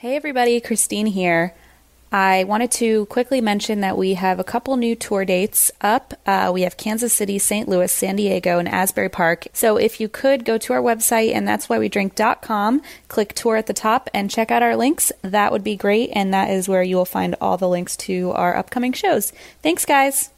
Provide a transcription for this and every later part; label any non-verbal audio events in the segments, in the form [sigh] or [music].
Hey everybody, Christine here. I wanted to quickly mention that we have a couple new tour dates up. Uh, we have Kansas City, St. Louis, San Diego, and Asbury Park. So if you could go to our website and that's why we drink.com, click tour at the top and check out our links, that would be great. And that is where you will find all the links to our upcoming shows. Thanks, guys.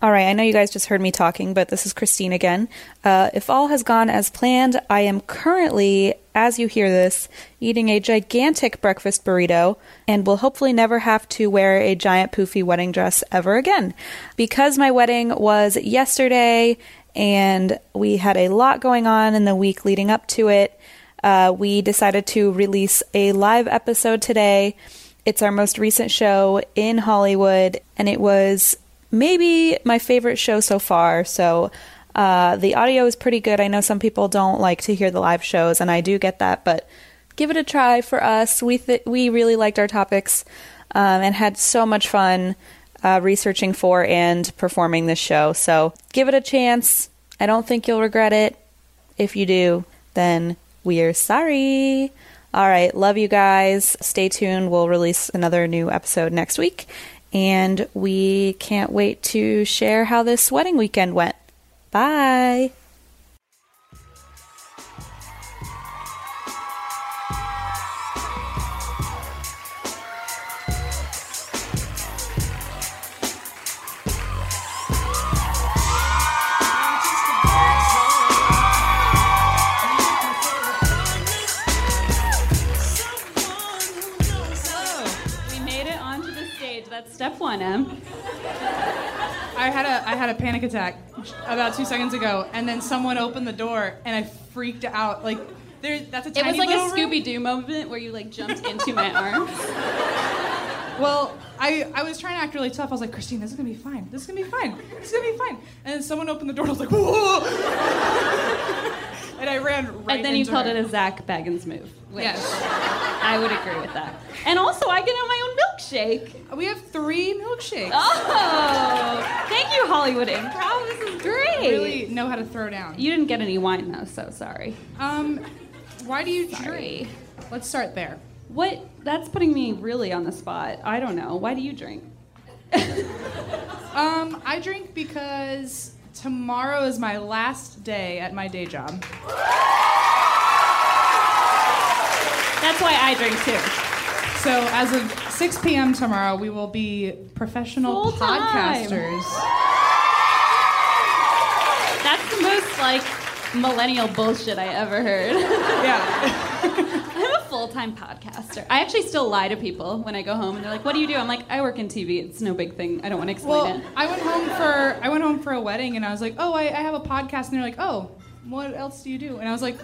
All right, I know you guys just heard me talking, but this is Christine again. Uh, if all has gone as planned, I am currently, as you hear this, eating a gigantic breakfast burrito and will hopefully never have to wear a giant poofy wedding dress ever again. Because my wedding was yesterday and we had a lot going on in the week leading up to it, uh, we decided to release a live episode today. It's our most recent show in Hollywood, and it was maybe my favorite show so far. So uh, the audio is pretty good. I know some people don't like to hear the live shows, and I do get that, but give it a try for us. We th- we really liked our topics um, and had so much fun uh, researching for and performing this show. So give it a chance. I don't think you'll regret it. If you do, then we're sorry. All right, love you guys. Stay tuned. We'll release another new episode next week and we can't wait to share how this wedding weekend went. Bye. That's step one, Em. I had a I had a panic attack about two seconds ago, and then someone opened the door, and I freaked out. Like there, that's a tiny. It was like a. Scooby Doo moment where you like jumped into my arms. Well, I I was trying to act really tough. I was like, Christine, this is gonna be fine. This is gonna be fine. This is gonna be fine. And then someone opened the door. and I was like, whoa! [laughs] and I ran right. and then you called her. it a Zak Bagans move. Which Yes. I would agree with that. And also, I get on my own milkshake. We have three milkshakes. Oh, thank you, Hollywood Improv. This is great. I really know how to throw down. You didn't get any wine though, so sorry. Um, why do you Sorry. drink? Let's start there. What? That's putting me really on the spot. I don't know. Why do you drink? Um, I drink because tomorrow is my last day at my day job. That's why I drink too. So as of 6 p.m. tomorrow, we will be professional Full-time. podcasters. That's the most like millennial bullshit I ever heard. Yeah. [laughs] I'm a full-time podcaster. I actually still lie to people when I go home and they're like, "What do you do?" I'm like, "I work in TV. It's no big thing. I don't want to explain well, it." I went home for I went home for a wedding, and I was like, oh, I, I have a podcast, and they're like, oh, what else do you do? And I was like,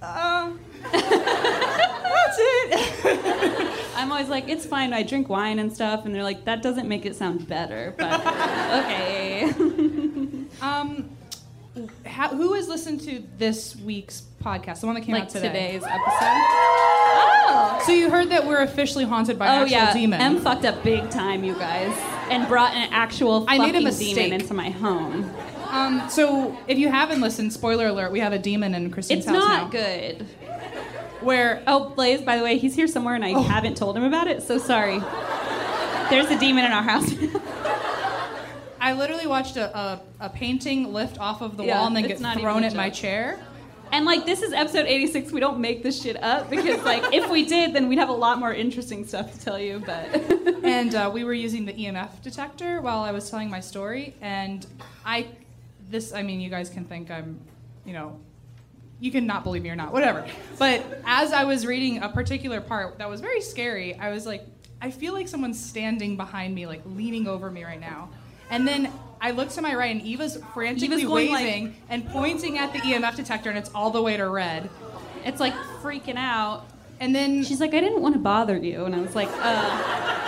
uh, that's it. [laughs] I'm always like, "It's fine. I drink wine and stuff," and they're like, "That doesn't make it sound better." But [laughs] okay. [laughs] um, how, who has listened to this week's podcast, the one that came like out today? today's episode. Oh. So you heard that we're officially haunted by Oh an actual yeah, demon. M fucked up big time, you guys, and brought an actual I made a fucking mistake. demon into my home. Um, so if you haven't listened, spoiler alert, we have a demon in Christine's It's house not good. Where Oh, Blaze, by the way, he's here somewhere and I haven't told him about it, so sorry. There's a demon in our house. I I literally watched a, a, a painting lift off of the Yeah, wall and then get not thrown at my chair. And like this is episode 86. We don't make this shit up because like if we did, then we'd have a lot more interesting stuff to tell you. But [laughs] and uh, we were using the EMF detector while I was telling my story. And I, this, I mean, you guys can think I'm, you know, you can not believe me or not, whatever. But as I was reading a particular part that was very scary, I was like, I feel like someone's standing behind me, like leaning over me right now. And then I look to my right, and Eva's frantically Eva's going, like- waving and pointing at the EMF detector, and it's all the way to red. it's like freaking out. And then She's like, I didn't want to bother you, and I was like, uh,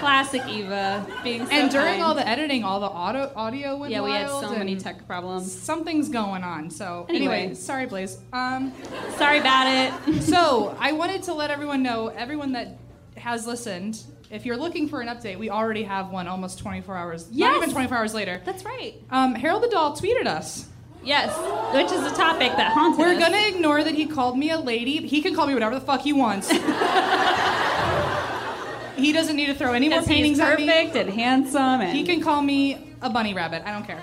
classic Eva being so and during kind. all the editing, all the auto audio went yeah, we had so many tech problems. something's going on. So Anyway. anyway, sorry, Blaze. Um, Sorry about it. so [laughs] I wanted to let everyone know, everyone that has listened, if you're looking for an update, we already have one almost 24 hours. Yes. Not even 24 hours later. That's right. Um, Harold the Doll tweeted us. Yes, which is a topic that haunts me. We're us. gonna ignore that he called me a lady. He can call me whatever the fuck he wants. [laughs] he doesn't need to throw any more Because he's paintings at me. perfect and handsome, and He can call me a bunny rabbit. I don't care.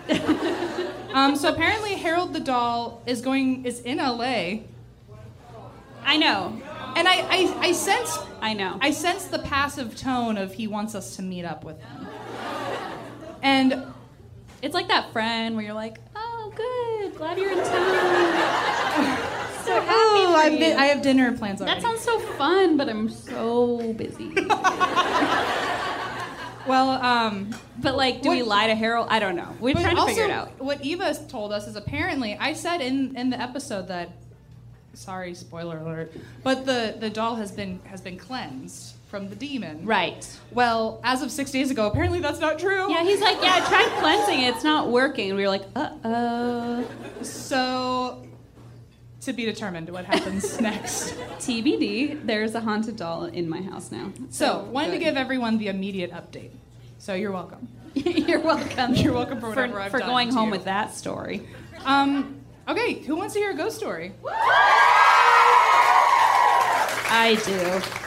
[laughs] um, so apparently Harold the Doll is going is in LA, I know, and I, I, I sense I know. I sense the passive tone of he wants us to meet up with him. And It's like that friend where you're like, oh, good, glad you're in town. [laughs] so happy oh, for I've you. been, I have dinner plans already. that sounds so fun, but I'm so busy. [laughs] well. Um, but like, do we lie to Harold? I don't know. We're trying to also, figure it out. What Eva told us is apparently I said in in the episode that sorry spoiler alert, but the the doll has been has been cleansed from the demon. Right. Well, as of six days ago, apparently that's not true. Yeah, he's like, yeah, I tried cleansing it. It's not working. And we were like, uh oh. So to be determined what happens [laughs] next. TBD, there's a haunted doll in my house now. So, wanted to give everyone the immediate update. So you're welcome. [laughs] You're welcome. You're welcome for whatever I've for done going home you. with that story. Um, okay, who wants to hear a ghost story? I do.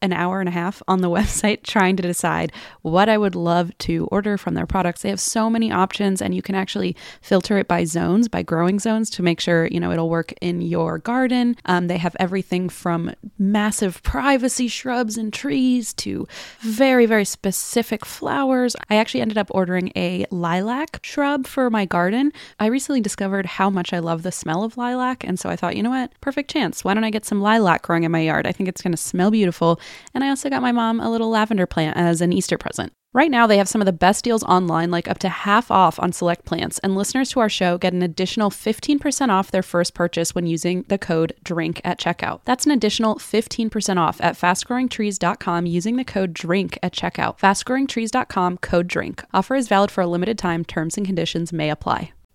an hour and a half on the [laughs] website trying to decide what I would love to order from their products. They have so many options and you can actually filter it by zones, by growing zones to make sure, you know, it'll work in your garden. Um, they have everything from massive privacy shrubs and trees to very, very specific flowers. I actually ended up ordering a lilac shrub for my garden. I recently discovered how much I love the smell of lilac. And so I thought, you know what? Perfect chance. Why don't I get some lilac growing in my yard? I think it's going to smell beautiful. And I also got my mom a little lavender plant as an Easter present. Right now, they have some of the best deals online, like up to half off on select plants, and listeners to our show get an additional 15% off their first purchase when using the code DRINK at checkout. That's an additional 15% off at fastgrowingtrees.com using the code DRINK at checkout. Fastgrowingtrees.com code DRINK. Offer is valid for a limited time. Terms and conditions may apply.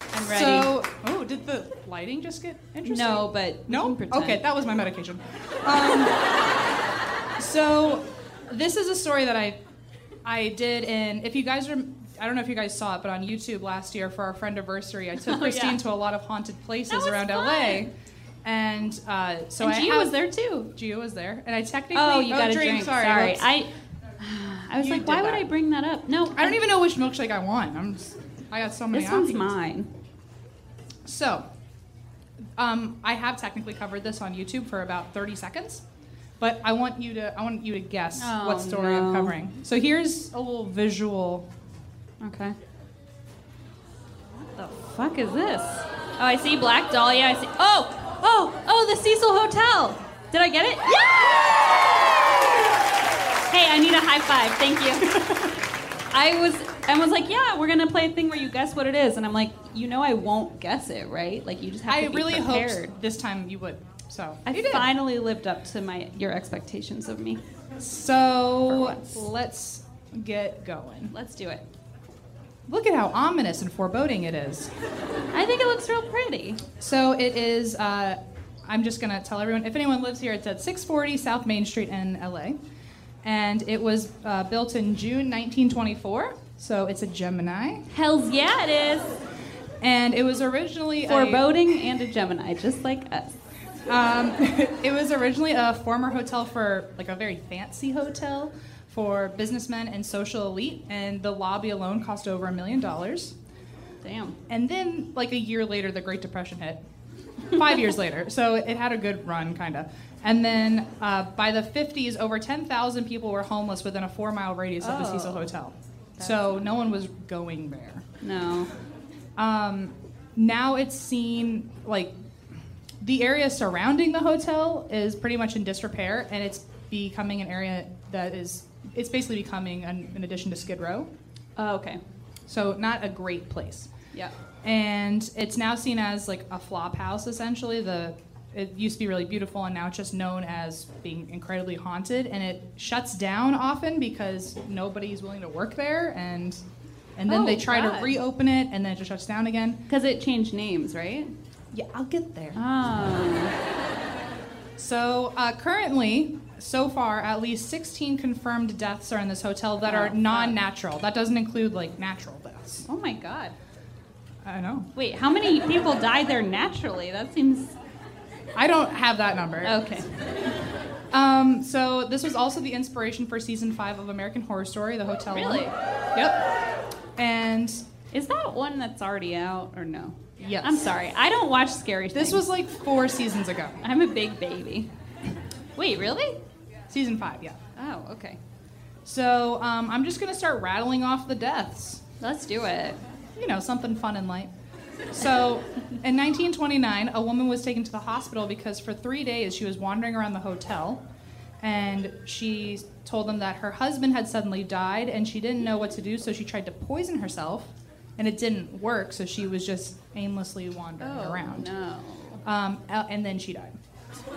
I'm ready. So, oh, did the lighting just get interesting? no, but No? Okay, that was my medication. Um, so, this is a story that I I did in. If you guys are, I don't know if you guys saw it, but on YouTube last year for our friend anniversary, I [laughs] took Oh, Christine yeah. to a lot of haunted places That around fun. LA. And uh, so and I Gio have, was there too. Gio was there, and I technically. Oh, you got a drink. drink. Sorry, Sorry. I I was You like, why would. I bring that up? No, I don't even know which milkshake I want. I'm just, I got so many This one's mine. So, um, I have technically covered this on YouTube for about 30 seconds, but I want you to I want you to guess Oh, what story I'm covering. So here's a little visual. Okay. What the fuck is this? Oh, I see Black Dahlia. I see. Oh, oh, oh, the Cecil Hotel. Did I get it? Yeah! Hey, I need a high five. Thank you. [laughs] I was, I was like, yeah, we're gonna play a thing where you guess what it is, and I'm like, you know, I won't guess it, right? Like, you just have I to be really prepared. hoped this time you would. So I finally lived up to my your expectations of me. So let's get going. Let's do it. Look at how ominous and foreboding it is. I think it looks real pretty. So it is. Uh, I'm just gonna tell everyone. If anyone lives here, it's at 640 South Main Street in LA, and it was uh, built in June 1924. So it's a Gemini, Hell's yeah, it is. and it was originally a, Foreboding and a Gemini, just like us. um, [laughs] it was originally a former hotel for like a very fancy hotel for businessmen and social elite, and the lobby alone cost over a million dollars. Damn. And then, like a year later, the Great Depression hit. Five years later, so it had a good run, kind of. And then uh, by the 50s, over 10,000 people were homeless within a four-mile radius of the Oh. Cecil Hotel. So no one was going there. No. Um, now it's seen like the area surrounding the hotel is pretty much in disrepair, and it's becoming an area that is it's basically becoming an, an addition to Skid Row. Oh, okay. So not a great place. Yeah. and it's now seen as like a flop house essentially the it used to be really beautiful and now it's just known as being incredibly haunted and it shuts down often because nobody's willing to work there and and then Oh, they try God. to reopen it and then it just shuts down again Because it changed names, right? yeah i'll get there Oh. [laughs] so uh, currently so far at least 16 confirmed deaths are in this hotel that Oh, are non-natural that doesn't include like natural deaths Oh my god. i know Wait, how many people died there naturally? That seems. I don't have that number Okay. Um, so this was also the inspiration for season five of American Horror Story, the hotel. one. Really? Yep. And Is that one that's already out or no? yes, I'm sorry. I don't watch scary things. This was like four seasons ago. I'm a big baby. Wait, really? Season five, yeah. Oh, okay. So um, I'm just gonna start rattling off the deaths. Let's do it. You know, something fun and light. So, in 1929, a woman was taken to the hospital because for three days she was wandering around the hotel, and she told them that her husband had suddenly died, and she didn't know what to do, so she tried to poison herself, and it didn't work, so she was just aimlessly wandering Oh, around. no. Um, and then she died. [laughs]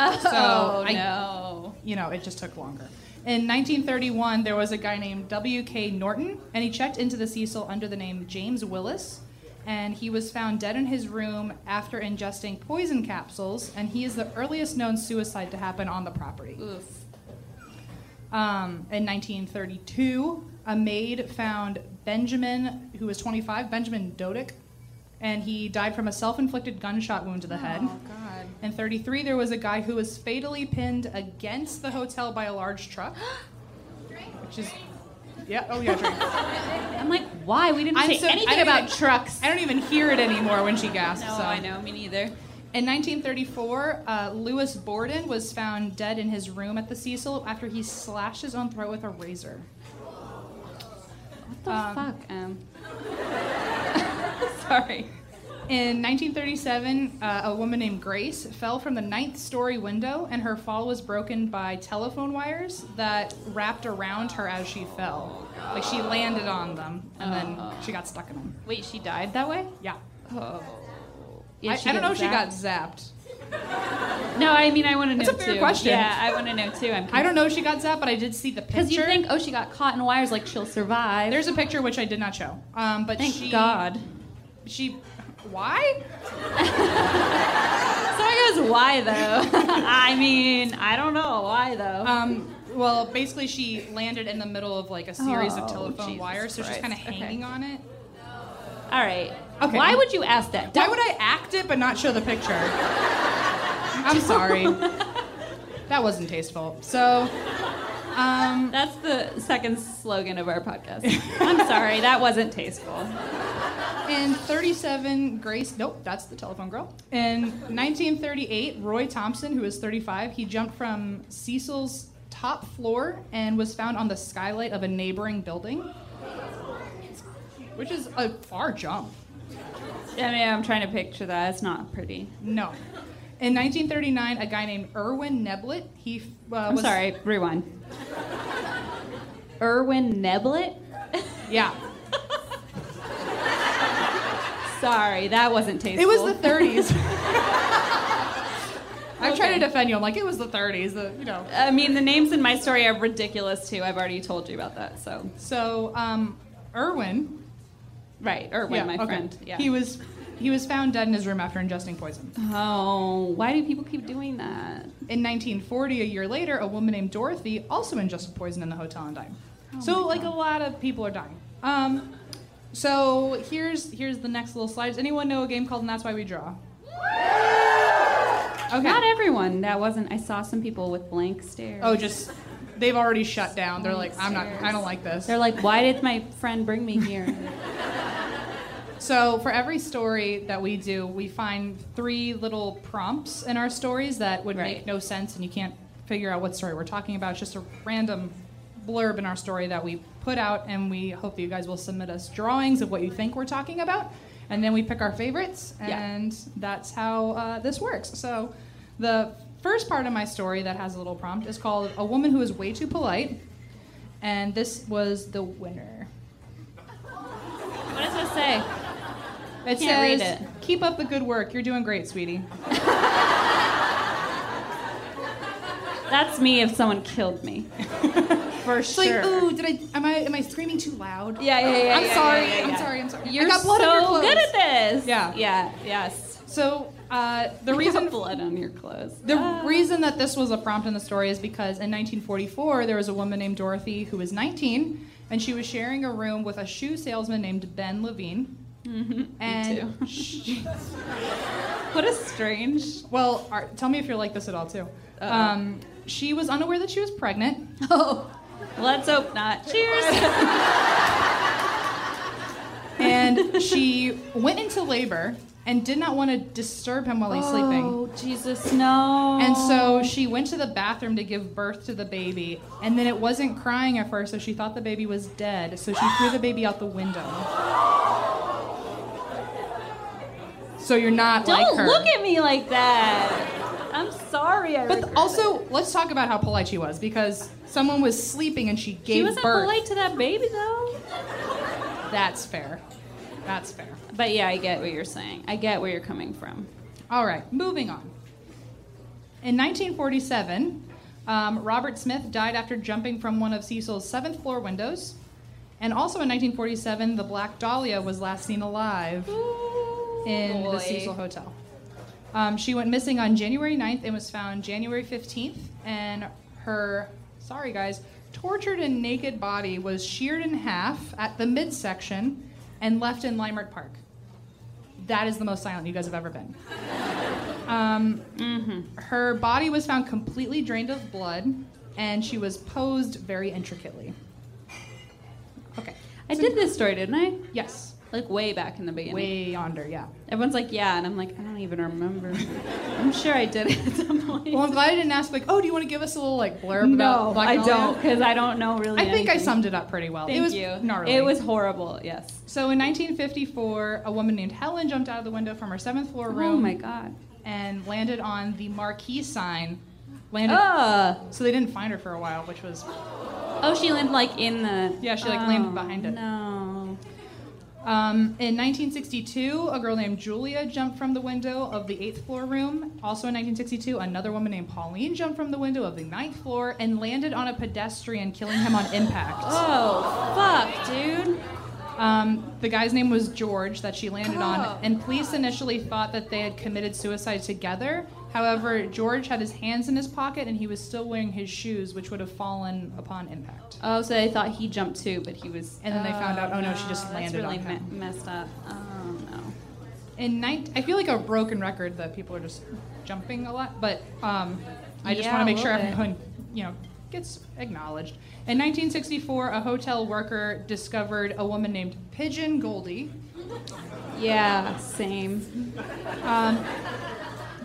Oh, I- no. you know, it just took longer. In 1931, there was a guy named W.K. Norton, and he checked into the Cecil under the name James Willis, and he was found dead in his room after ingesting poison capsules, and he is the earliest known suicide to happen on the property. Oof. Um, in 1932, a maid found Benjamin, who was 25, Benjamin Dodick, and he died from a self-inflicted gunshot wound to the head. Oh, God. In 33, there was a guy who was fatally pinned against the hotel by a large truck. [gasps] Which is, yeah, oh yeah, drink. [laughs] I'm like, why? We didn't I'm say so- anything about even- trucks. I don't even hear it anymore when she gasps. No, so. I know. Me neither. In 1934, uh, Lewis Borden was found dead in his room at the Cecil after he slashed his own throat with a razor. What the Um, fuck? [laughs] Sorry. In 1937, uh, a woman named Grace fell from the ninth story window, and her fall was broken by telephone wires that wrapped around her as she fell. Like she landed on them, and then she got stuck in them. Wait, she died that way? Yeah. Oh. I, I don't know if she got zapped. No, I mean I want to know That's a fair too. question. Yeah, I want to know too. I'm I don't know if she got zapped, but I did see the picture. because you think, oh, she got caught in wires, like she'll survive. There's a picture which I did not show. Um, but Thank she, God. She, why? [laughs] Someone goes, why though? [laughs] I mean, I don't know why though. Um, well, basically, she landed in the middle of like a series Oh, of telephone Jesus wires, so she's kind of Okay. hanging on it. All right. Okay. Why would you ask that? Why would I act it but not show the picture? [laughs] I'm sorry. that wasn't tasteful. So, um, That's the second slogan of our podcast. I'm sorry, that wasn't tasteful. in 37, Grace, nope, that's the telephone girl. In 1938, Roy Thompson, who was 35, he jumped from Cecil's top floor and was found on the skylight of a neighboring building, which is a far jump. I mean, I'm trying to picture that. It's not pretty. No. In 1939, a guy named Erwin Neblett, he uh, I'm was sorry, rewind. Erwin Neblett? Yeah. [laughs] Sorry, that wasn't tasteful. It was the 30s. I'm trying to defend you. I'm like, it was the 30s. The, you know. I mean, the names in my story are ridiculous too. I've already told you about that. So, So, um, Erwin, right, Erwin, yeah, my okay. friend. Yeah. he was he was found dead in his room after ingesting poison. Oh, why do people keep doing that? In 1940, a year later, a woman named Dorothy also ingested poison in the hotel and died. so, like, a lot of people are dying. Um, so here's here's the next little slide. Does anyone know a game called And That's Why We Draw? Okay. Not everyone. That wasn't. I saw some people with blank stares. Oh, just they've already shut down. They're like, I'm not. I don't like this. They're like, why did my friend bring me here? [laughs] So for every story that we do, we find three little prompts in our stories that would Right. make no sense, and you can't figure out what story we're talking about. It's just a random blurb in our story that we put out, and we hope that you guys will submit us drawings of what you think we're talking about, and then we pick our favorites, Yeah. and that's how uh, this works. So the first part of my story that has a little prompt is called "A Woman Who Is Way Too Polite," and this was the winner. what does it say? It Can't read says, it. "Keep up the good work. You're doing great, sweetie." That's me if someone killed me. [laughs] For It's sure. like, ooh, did I? Am I? Am I screaming too loud? Yeah, yeah, yeah. I'm yeah, sorry. yeah, yeah, I'm sorry. I'm sorry. You're I got blood so on your clothes. good at this. Yeah. Yeah. Yes. So uh, the reason got blood on your clothes. the Ah. reason that this was a prompt in the story is because in 1944 there was a woman named Dorothy who was 19 and she was sharing a room with a shoe salesman named Ben Levine. Mm-hmm. [laughs] And she, [laughs] What a strange. well, Art, tell me if you're like this at all too. Um, she was unaware that she was pregnant. [laughs] Oh. Let's hope not. Cheers. and she went into labor and did not want to disturb him while he's sleeping. Oh Jesus, no. And so she went to the bathroom to give birth to the baby, and then it wasn't crying at first, so she thought the baby was dead, so she threw the baby out the window. So you're not like her. Don't like her. look at me like that. I'm sorry. I but also, let's talk about how polite she was because someone was sleeping and she it. gave she wasn't birth. polite to that baby though. That's fair. That's fair. But yeah, I get what you're saying. I get where you're coming from. All right, moving on. In 1947, um, Robert Smith died after jumping from one of Cecil's seventh floor windows. And also in 1947, the Black Dahlia was last seen alive in Boy. the Cecil Hotel. Um, she went missing on January 9th and was found January 15th. And her, sorry guys, tortured and naked body was sheared in half at the midsection and left in Leimert Park. That is the most silent you guys have ever been. [laughs] Um, Her body was found completely drained of blood, and she was posed very intricately. Okay. I did this story, didn't I? Yes. Like way back in the beginning. way yonder. Yeah. Everyone's like, yeah, and I'm like, I don't even remember. [laughs] I'm sure I did it at some point. Well, I'm glad I didn't ask like, oh, do you want to give us a little like blurb no, about Black I don't, because I don't know really. I think I summed it up pretty well. Thank it was you. gnarly. It was horrible. Yes. So in 1954, a woman named Helen jumped out of the window from her seventh floor room Oh my god. and landed on the marquee sign. Landed. Uh, So they didn't find her for a while, which was oh, she landed like in the. Yeah, she, like, oh, landed behind it. No. Um, in 1962, a girl named Julia jumped from the window of the eighth floor room. Also in 1962, another woman named Pauline jumped from the window of the ninth floor and landed on a pedestrian, killing him on impact. Oh fuck, dude. Um, the guy's name was George that she landed Oh. on, and police initially thought that they had committed suicide together. However, George had his hands in his pocket and he was still wearing his shoes, which would have fallen upon impact. Oh, so they thought he jumped too, but he was. And then they found out, oh, no, she just that's landed really on him. me- messed up. Oh no. in 19, I feel like a broken record that people are just jumping a lot, but um, I just Yeah, want to make sure bit. everyone, you know, gets acknowledged. In 1964, a hotel worker discovered a woman named Pigeon Goldie. Yeah, same. Um,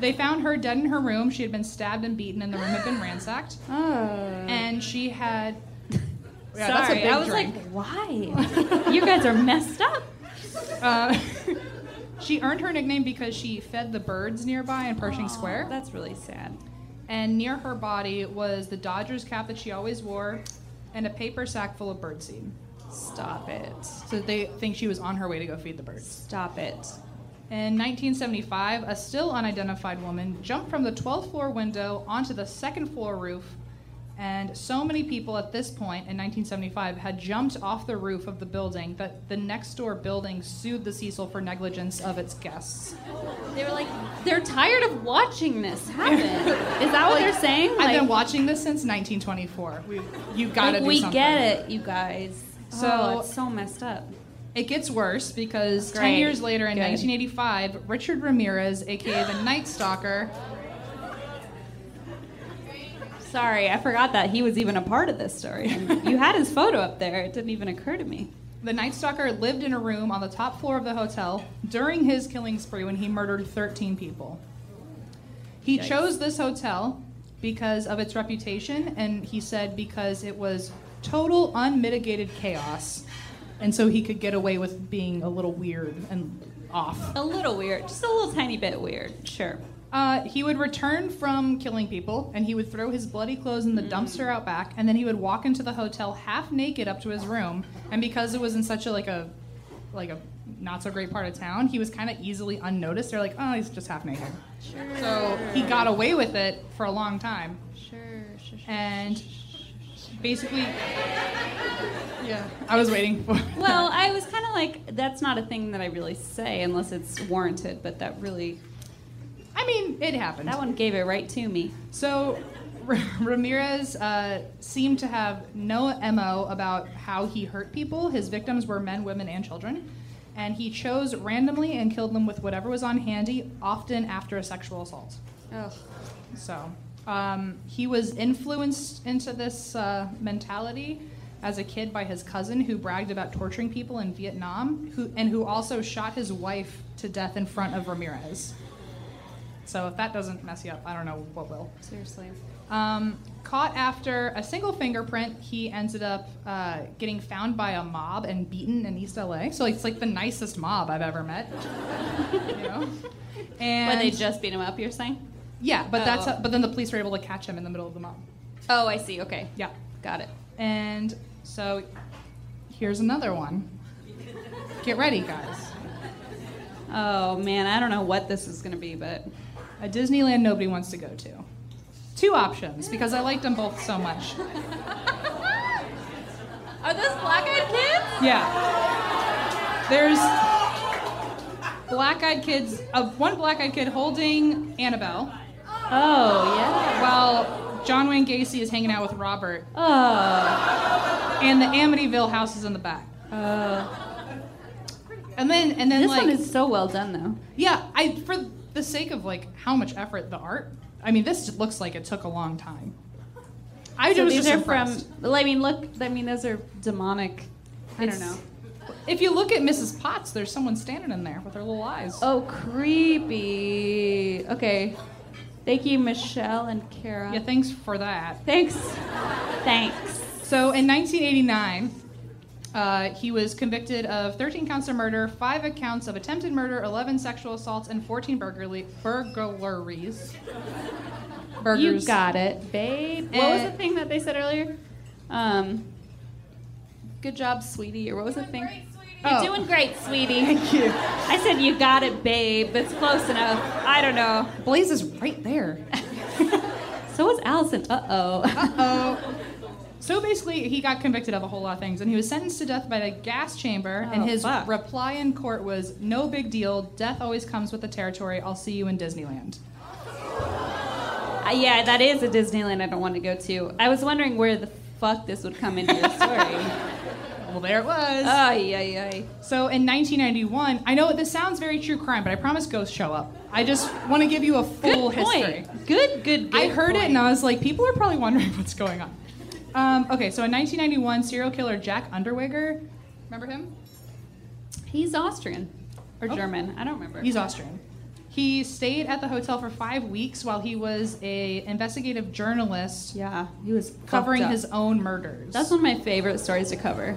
they found her dead in her room. She had been stabbed and beaten, and the room had been ransacked. [laughs] Oh. And she had. [laughs] Yeah, that's a Sorry, big I was drink. like, why? [laughs] you guys are messed up. Uh, she earned her nickname because she fed the birds nearby in Pershing Square. That's really sad. and near her body was the Dodgers cap that she always wore and a paper sack full of birdseed. Stop it. So they think she was on her way to go feed the birds. Stop it. In 1975, a still unidentified woman jumped from the 12th floor window onto the second floor roof. And so many people at this point in 1975 had jumped off the roof of the building that the next door building sued the Cecil for negligence of its guests. They were like, they're tired of watching this happen. Is that what they're saying? I've been watching this since 1924. We, you gotta like, do we something. get it, you guys. So- So it's so messed up. It gets worse because 10 years later in Good. 1985, Richard Ramirez, aka the Night Stalker, Sorry, I forgot that he was even a part of this story. [laughs] you had his photo up there. It didn't even occur to me. the Night Stalker lived in a room on the top floor of the hotel during his killing spree when he murdered 13 people. He Yikes. chose this hotel because of its reputation, and he said because it was total unmitigated chaos, and so he could get away with being a little weird and off. A little weird, just a little tiny bit weird. Sure. Uh, he would return from killing people and he would throw his bloody clothes in the dumpster out back and then he would walk into the hotel half naked up to his room and because it was in such a like a like a not so great part of town he was kind of easily unnoticed they're like oh he's just half naked Sure. so he got away with it for a long time Sure, sure, sure. and basically yeah i was waiting for Well, I was [laughs] kind of like, that's not a thing that I really say unless it's warranted, but that really, i mean it happened that one gave it right to me. So [laughs] R- Ramirez uh, seemed to have no MO about how he hurt people. His victims were men, women, and children. And he chose randomly and killed them with whatever was on handy, often after a sexual assault. Ugh. So um, he was influenced into this uh, mentality as a kid by his cousin who bragged about torturing people in Vietnam who, and who also shot his wife to death in front of Ramirez. So if that doesn't mess you up, I don't know what will. Seriously. Um, caught after a single fingerprint, he ended up uh, getting found by a mob and beaten in East LA. So it's like the nicest mob I've ever met. [laughs] you know? And When they just beat him up, you're saying? Yeah, but Oh. that's but then the police were able to catch him in the middle of the mob. Oh, I see. Okay. Yeah, Got it. and so here's another one. Get ready, guys. Oh, man. I don't know what this is going to be, but. A Disneyland nobody wants to go to. Two options because I liked them both so much. [laughs] Are those black eyed kids? Yeah. There's black-eyed kids. Uh, one black-eyed kid holding Annabelle, Oh, yeah. while John Wayne Gacy is hanging out with Robert, Oh. and the Amityville house is in the back. Oh. And then, and then This like, one is so well done, though. yeah. I for the sake of like how much effort the art. I mean, this looks like it took a long time. I so was these just are impressed. from. Well, I mean, look. I mean, those are demonic. I don't know. if you look at Mrs. Potts, there's someone standing in there with her little eyes. Oh, creepy. Okay. Thank you, Michelle and Kara. Yeah, thanks for that. Thanks. Thanks. So in 1989, uh, he was convicted of 13 counts of murder, 5 counts of attempted murder, 11 sexual assaults, and 14 burglary- burglaries. You got it, babe. What was Eh. the thing that they said earlier? Um, good job, sweetie. Or what was the thing? You're Oh. doing great, sweetie. Thank you. I said you got it, babe. That's close enough. I don't know. Blaze is right there. [laughs] So was Allison. Uh oh. Uh oh. [laughs] So basically, he got convicted of a whole lot of things, and he was sentenced to death by the gas chamber. and Oh, his fuck. reply in court was, "No big deal. Death always comes with the territory. I'll see you in Disneyland." Uh, yeah, that is a Disneyland I don't want to go to. I was wondering where the fuck this would come into your story. [laughs] Well, there it was. Ay, ay, ay. So in 1991, I know this sounds very true crime, but I promise ghosts show up. I just want to give you a full Good point. history. Good, good, good. I heard it and I was like, people are probably wondering [laughs] what's going on. Um, okay, so in 1991, serial killer Jack Unterweger, remember him? He's Austrian or Oh. German. I don't remember. He's Austrian. He stayed at the hotel for five weeks while he was a investigative journalist yeah, he was covering his own murders. That's one of my favorite stories to cover.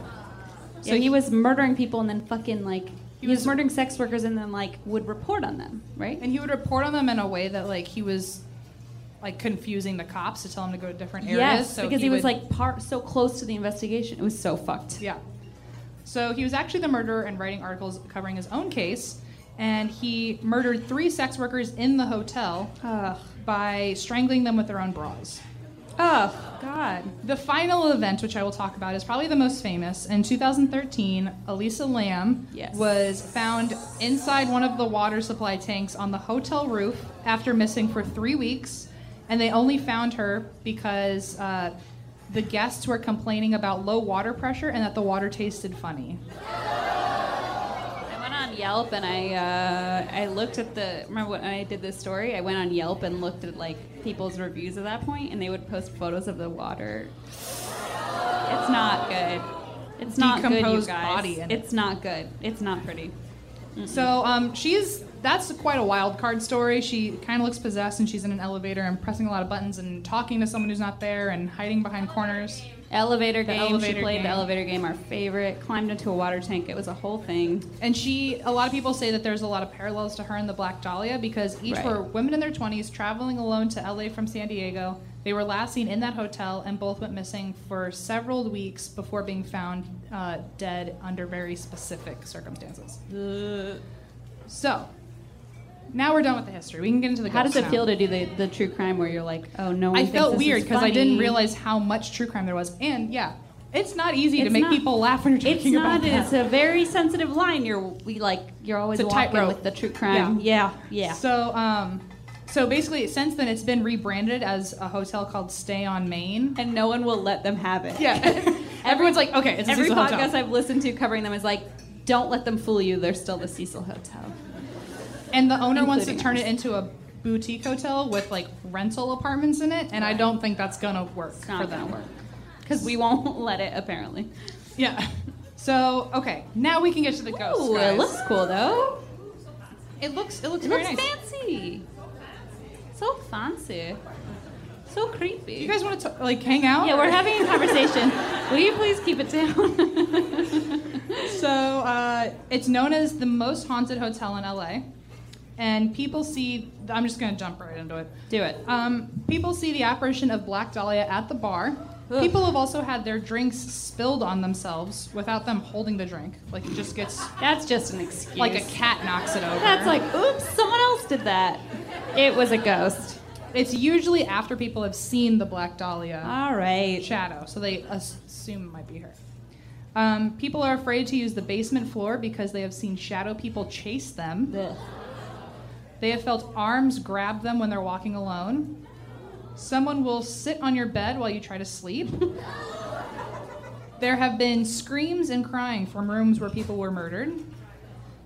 So he he- was murdering people and then fucking like he, was, was- murdering sex workers and then like would report on them, right? and he would report on them in a way that like he was like confusing the cops to tell them to go to different areas. yes, so because he, was would- like part so close to the investigation. It was so fucked. Yeah. So he was actually the murderer and writing articles covering his own case, and he murdered three sex workers in the hotel Ugh. by strangling them with their own bras. Oh God. The final event, which I will talk about, is probably the most famous. In 2013, Elisa Lam Yes. was found inside one of the water supply tanks on the hotel roof after missing for three weeks, and they only found her because uh, the guests were complaining about low water pressure and that the water tasted funny. I went on Yelp and I uh, I looked at the remember when I did this story I went on Yelp and looked at like people's reviews at that point and they would post photos of the water. It's not good. It's not good, you guys. body in it. it's not good. It's not pretty. So um, she's that's quite a wild card story. She kind of looks possessed, and she's in an elevator and pressing a lot of buttons and talking to someone who's not there and hiding behind corners. Elevator The game. elevator she played game. the elevator game. Our favorite. Climbed into a water tank. It was a whole thing. And she, a lot of people say that there's a lot of parallels to her and the Black Dahlia because each Right. were women in their 20s traveling alone to LA from San Diego. They were last seen in that hotel and both went missing for several weeks before being found uh, dead under very specific circumstances. So, now we're done with the history. We can get into the How does it now. feel to do the, the true crime where you're like, oh no one I felt weird because I didn't realize how much true crime there was. And yeah, it's not easy to make not- people laugh when you're It's talking not. about that. It's a very sensitive line. You're we like you're always It's a walking with the true crime. Yeah, yeah. So, um, so basically, since then, it's been rebranded as a hotel called Stay on Main. And no one will let them have it. Yeah, [laughs] [laughs] everyone's like, okay, it's a Every podcast Hotel. I've listened to covering them is like, don't let them fool you. They're still the Cecil Hotel. And the owner wants to including turn ours. it into a boutique hotel with like rental apartments in it, and I don't think that's gonna work It's for not them. work because we won't [laughs] let it. Apparently. Yeah. So okay, now we can get to the ghosts. Ooh, guys. it looks cool though. It looks. It looks It very looks nice. fancy. So fancy. So creepy. You guys want to like hang out? yeah, we're having a conversation. [laughs] Will you please keep it down? [laughs] So uh, it's known as the most haunted hotel in LA, and people see. I'm just gonna jump right into it. Do it. Um, people see the apparition of Black Dahlia at the bar. Ugh. People have also had their drinks spilled on themselves without them holding the drink. Like it just gets That's just an excuse. like a cat knocks it over. That's like, oops, someone else did that. It was a ghost. it's usually after people have seen the Black Dahlia All right. shadow, so they assume it might be her. Um, people are afraid to use the basement floor because they have seen shadow people chase them. Ugh. They have felt arms grab them when they're walking alone. Someone will sit on your bed while you try to sleep. [laughs] there have been screams and crying from rooms where people were murdered.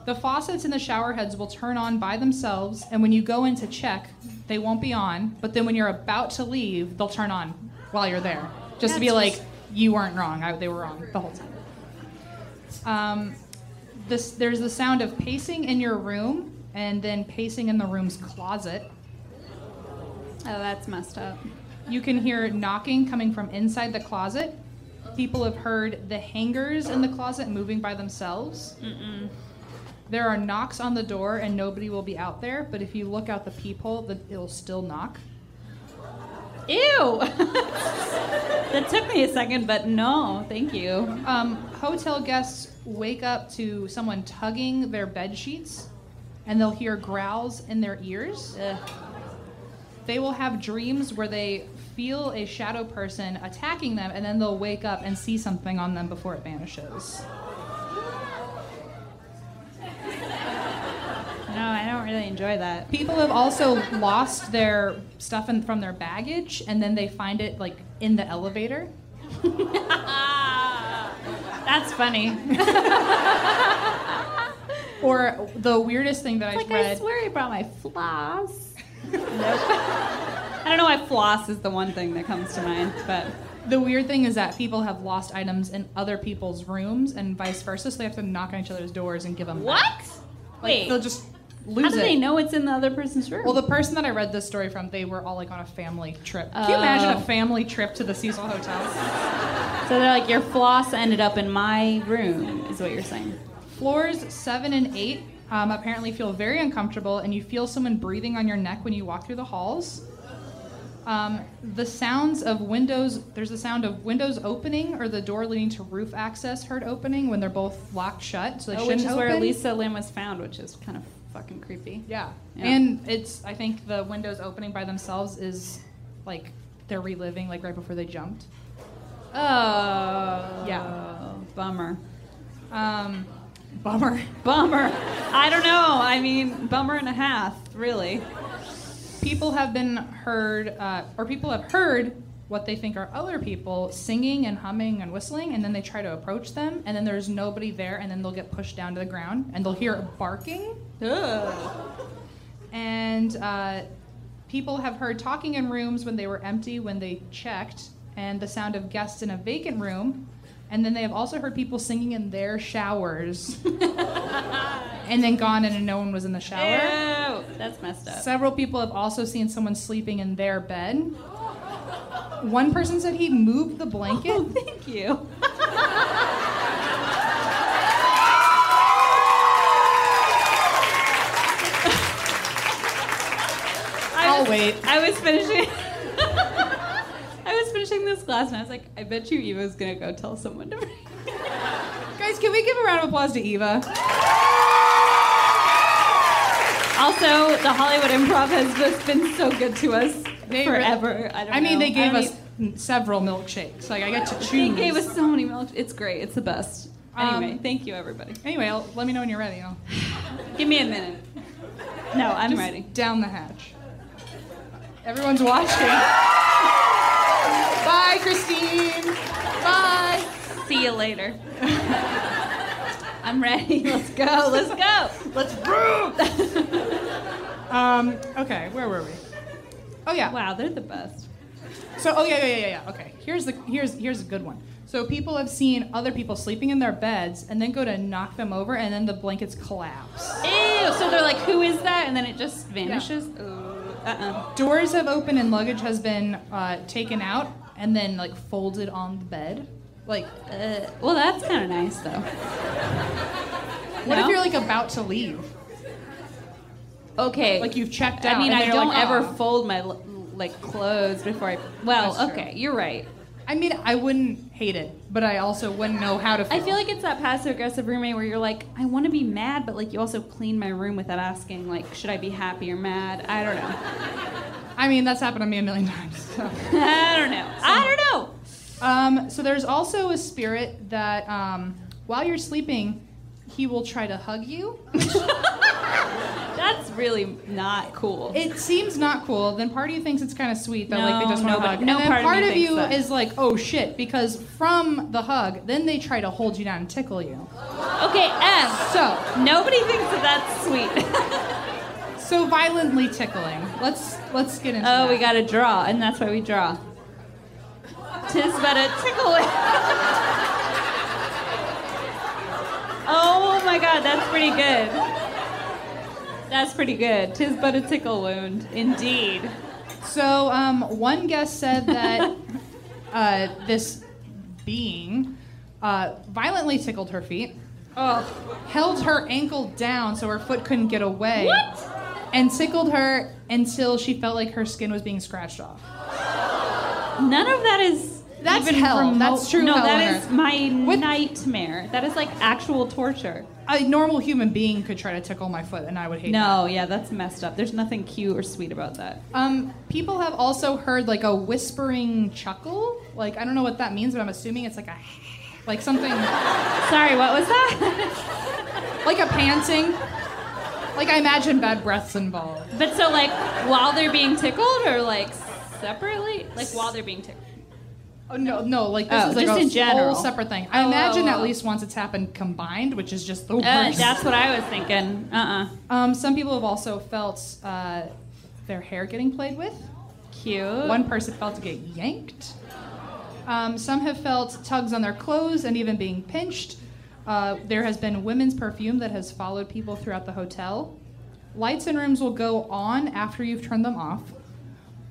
The faucets in the shower heads will turn on by themselves, and when you go in to check, they won't be on. But then when you're about to leave, they'll turn on while you're there, just to be like, you weren't wrong. I, they were wrong the whole time. Um, this, there's the sound of pacing in your room and then pacing in the room's closet. Oh, that's messed up. You can hear knocking coming from inside the closet. People have heard the hangers in the closet moving by themselves. There are knocks on the door and nobody will be out there, but if you look out the peephole, the, it'll still knock. Ew! [laughs] that took me a second, but no, thank you. Um, hotel guests wake up to someone tugging their bed sheets, and they'll hear growls in their ears. Ugh. They will have dreams where they feel a shadow person attacking them, and then they'll wake up and see something on them before it vanishes. No, I don't really enjoy that. People have also lost their stuff in, from their baggage, and then they find it like in the elevator. [laughs] That's funny. [laughs] Or the weirdest thing that I've like I I swear I brought my floss. nope. [laughs] I don't know why floss is the one thing that comes to mind, but The weird thing is that people have lost items in other people's rooms and vice versa, so they have to knock on each other's doors and give them what? back. Like, Wait, they'll just lose how do it. they know it's in the other person's room? Well, the person that I read this story from, they were all like on a family trip. Can you imagine Oh. a family trip to the Cecil Hotel? so they're like, your floss ended up in my room, is what you're saying. Floors seven and eight um, apparently feel very uncomfortable, and you feel someone breathing on your neck when you walk through the halls. Um, the sounds of windows, there's the sound of windows opening or the door leading to roof access heard opening when they're both locked shut, so they Oh, which shouldn't is where open. Elisa Lam was found, which is kind of fucking creepy. Yeah. Yeah. And it's I think the windows opening by themselves is like they're reliving like right before they jumped. Oh. Yeah. Bummer. Um bummer. Bummer. I don't know. I mean, bummer and a half, really. People have been heard uh, or people have heard what they think are other people singing and humming and whistling and then they try to approach them and then there's nobody there and then they'll get pushed down to the ground and they'll hear barking and uh, people have heard talking in rooms when they were empty when they checked and the sound of guests in a vacant room and then they have also heard people singing in their showers [laughs] and then gone in and no one was in the shower Ew, that's messed up. several people have also seen someone sleeping in their bed one person said he moved the blanket Oh, thank you. I'll wait. I was finishing. I was finishing this class and I was like, I bet you Eva's gonna go tell someone to bring. [laughs] guys can we give a round of applause to eva Also, the Hollywood Improv has just been so good to us They re- forever. I don't i mean know. they gave us several milkshakes like i get to choose They gave us so many milk. It's great. It's the best. Anyway, Um, thank you, everybody. anyway I'll, let me know when you're ready I'll [sighs] Give me a minute. No, I'm just ready. down the hatch everyone's watching [laughs] bye christine bye See you later. [laughs] I'm ready. Let's go. Let's go. Let's [laughs] um okay where were we oh yeah Wow, they're the best. So, oh yeah, yeah, yeah, yeah, yeah. Okay, here's the here's here's a good one. So people have seen other people sleeping in their beds and then go to knock them over, and then the blankets collapse. Ew. So they're like, who is that? And then it just vanishes. Ooh. Uh-uh. Doors have opened and luggage has been uh, taken out and then like folded on the bed. Like, Uh, well, that's kind of nice, though. what if you're like about to leave? Okay. Like you've checked out. I mean, I don't like, ever "Oh." fold my like clothes before I. Well, okay, you're right. I mean, I wouldn't hate it, but I also wouldn't know how to. Feel. I feel like it's that passive aggressive roommate where you're like, I want to be mad, but like you also clean my room without asking, like, should I be happy or mad? I don't know. I mean, that's happened to me a million times. [laughs] So. [laughs] I don't know. I don't know. Um, so there's also a spirit that um, while you're sleeping, he will try to hug you. [laughs] That's really not cool. It seems not cool. Then part of you thinks it's kind of sweet that like they No, just want to nobody- hug. no and then part of part of you that. is like, oh shit, because from the hug, then they try to hold you down and tickle you. okay, M. So, Nobody thinks that that's sweet. [laughs] so violently tickling. Let's let's get into oh, that. we got to draw, and that's why we draw. Tis but a tickle. [laughs] Oh my god, that's pretty good. That's pretty good. Tis but a tickle wound, indeed. So, um, one guest said that [laughs] uh, this being uh, violently tickled her feet, Oh, held her ankle down so her foot couldn't get away, what? and tickled her until she felt like her skin was being scratched off. None of that is. That's even hell. remote- That's true No, hell that is my With- nightmare. That is like actual torture. A normal human being could try to tickle my foot, and I would hate that. No, yeah, that's messed up. There's nothing cute or sweet about that. Um, people have also heard like a whispering chuckle. Like I don't know what that means, but I'm assuming it's like a, [laughs] like something, [laughs] Sorry, what was that? [laughs] like a panting. Like I imagine bad breaths involved. but so like while they're being tickled or like separately? Like while they're being tickled. Oh no, no, like this Oh, is like just a in general. whole separate thing. I Oh, imagine oh, at least once it's happened combined, which is just the worst. Uh, that's what I was thinking. Uh-uh. Um, some people have also felt uh, their hair getting played with. Cute. One person felt to get yanked. Um, some have felt tugs on their clothes and even being pinched. Uh, there has been women's perfume that has followed people throughout the hotel. Lights in rooms will go on after you've turned them off,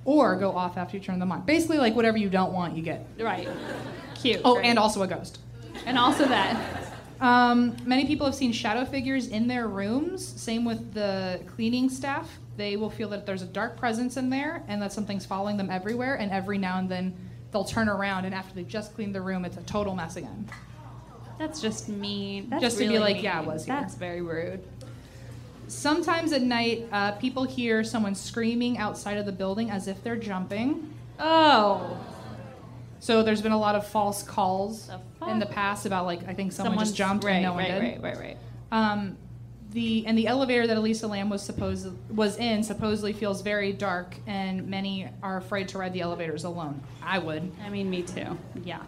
or go off after you turn them on. Basically, like whatever you don't want, you get. Right. Cute. Oh, Great. and also a ghost. and also that. Um, many people have seen shadow figures in their rooms. Same with the cleaning staff. They will feel that there's a dark presence in there and that something's following them everywhere. And every now and then they'll turn around, and after they've just cleaned the room, it's a total mess again. That's just mean. That's Just to be really like, mean. yeah, I was here. That's very rude. Sometimes at night, uh, people hear someone screaming outside of the building as if they're jumping. Oh. So there's been a lot of false calls The in the past about like I think someone Someone's- just jumped right, and no one right, did. Right, right, right, Um, the and the elevator that Elisa Lam was supposed was in supposedly feels very dark, and many are afraid to ride the elevators alone. I would. I mean, me too. Yeah.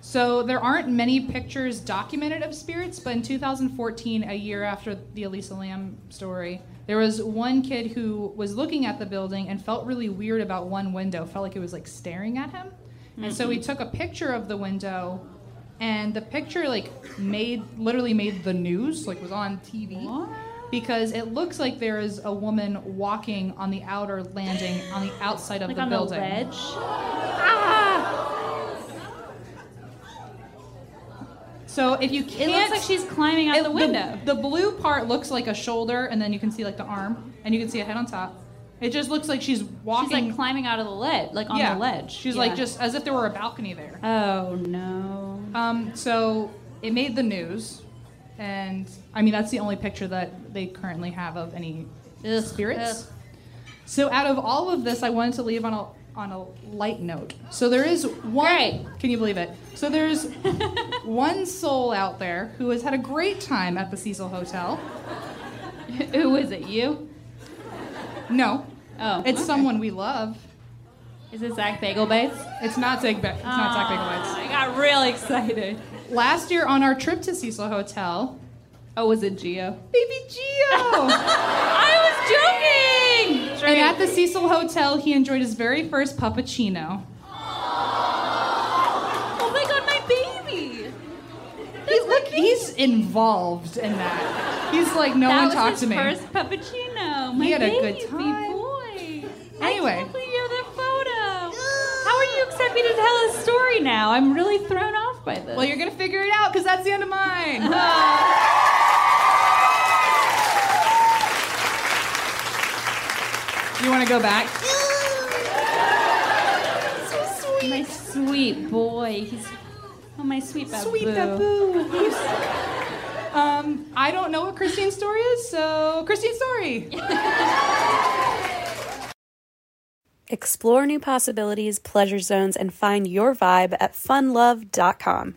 So there aren't many pictures documented of spirits, but in 2014, a year after the Elisa Lam story, there was one kid who was looking at the building and felt really weird about one window, felt like it was like staring at him. And so he mm-hmm. took a picture of the window and the picture like made literally made the news, like was on TV. What? Because it looks like there is a woman walking on the outer landing on the outside of Like the on building. the ledge. Ah! So if you can't looks like she's climbing out It- the window. The, blue part looks like a shoulder, and then you can see like the arm, and you can see a head on top. It just looks like she's she's walking. like climbing out of the ledge, like on yeah, the ledge. She's Yeah. like just as if there were a balcony there. Oh no. Um, so it made the news, and I mean that's the only picture that they currently have of any Ugh, spirits. ugh. So out of all of this, I wanted to leave on a on a light note. So there is one. Great. Can you believe it? So there's [laughs] one soul out there who has had a great time at the Cecil Hotel. Who is it? You? No, Oh. it's okay. someone we love. Is it Zak Bagel Bites? It's not Zak. Ba- it's not Zak Bagel Bites. Oh, I got real excited. Last year on our trip to Cecil Hotel, Oh, was it Geo? baby Gio. [laughs] I was joking. and at the Cecil Hotel, he enjoyed his very first puppuccino. Oh my god, my baby. He, look, he's involved in that. He's like, no that one talked to me. That was his first puppuccino. My He had a good time. boy. Anyway. I can't believe you that photo. How are you expect me to tell a story now? I'm really thrown off by this. Well, you're gonna figure it out because that's the end of mine. [laughs] [laughs] you want to go back? my sweet boy. He's oh my sweet babu. Sweet Babu. um, I don't know what Christine's story is, so Christine's story. [laughs] Explore new possibilities, pleasure zones, and find your vibe at funlove.com.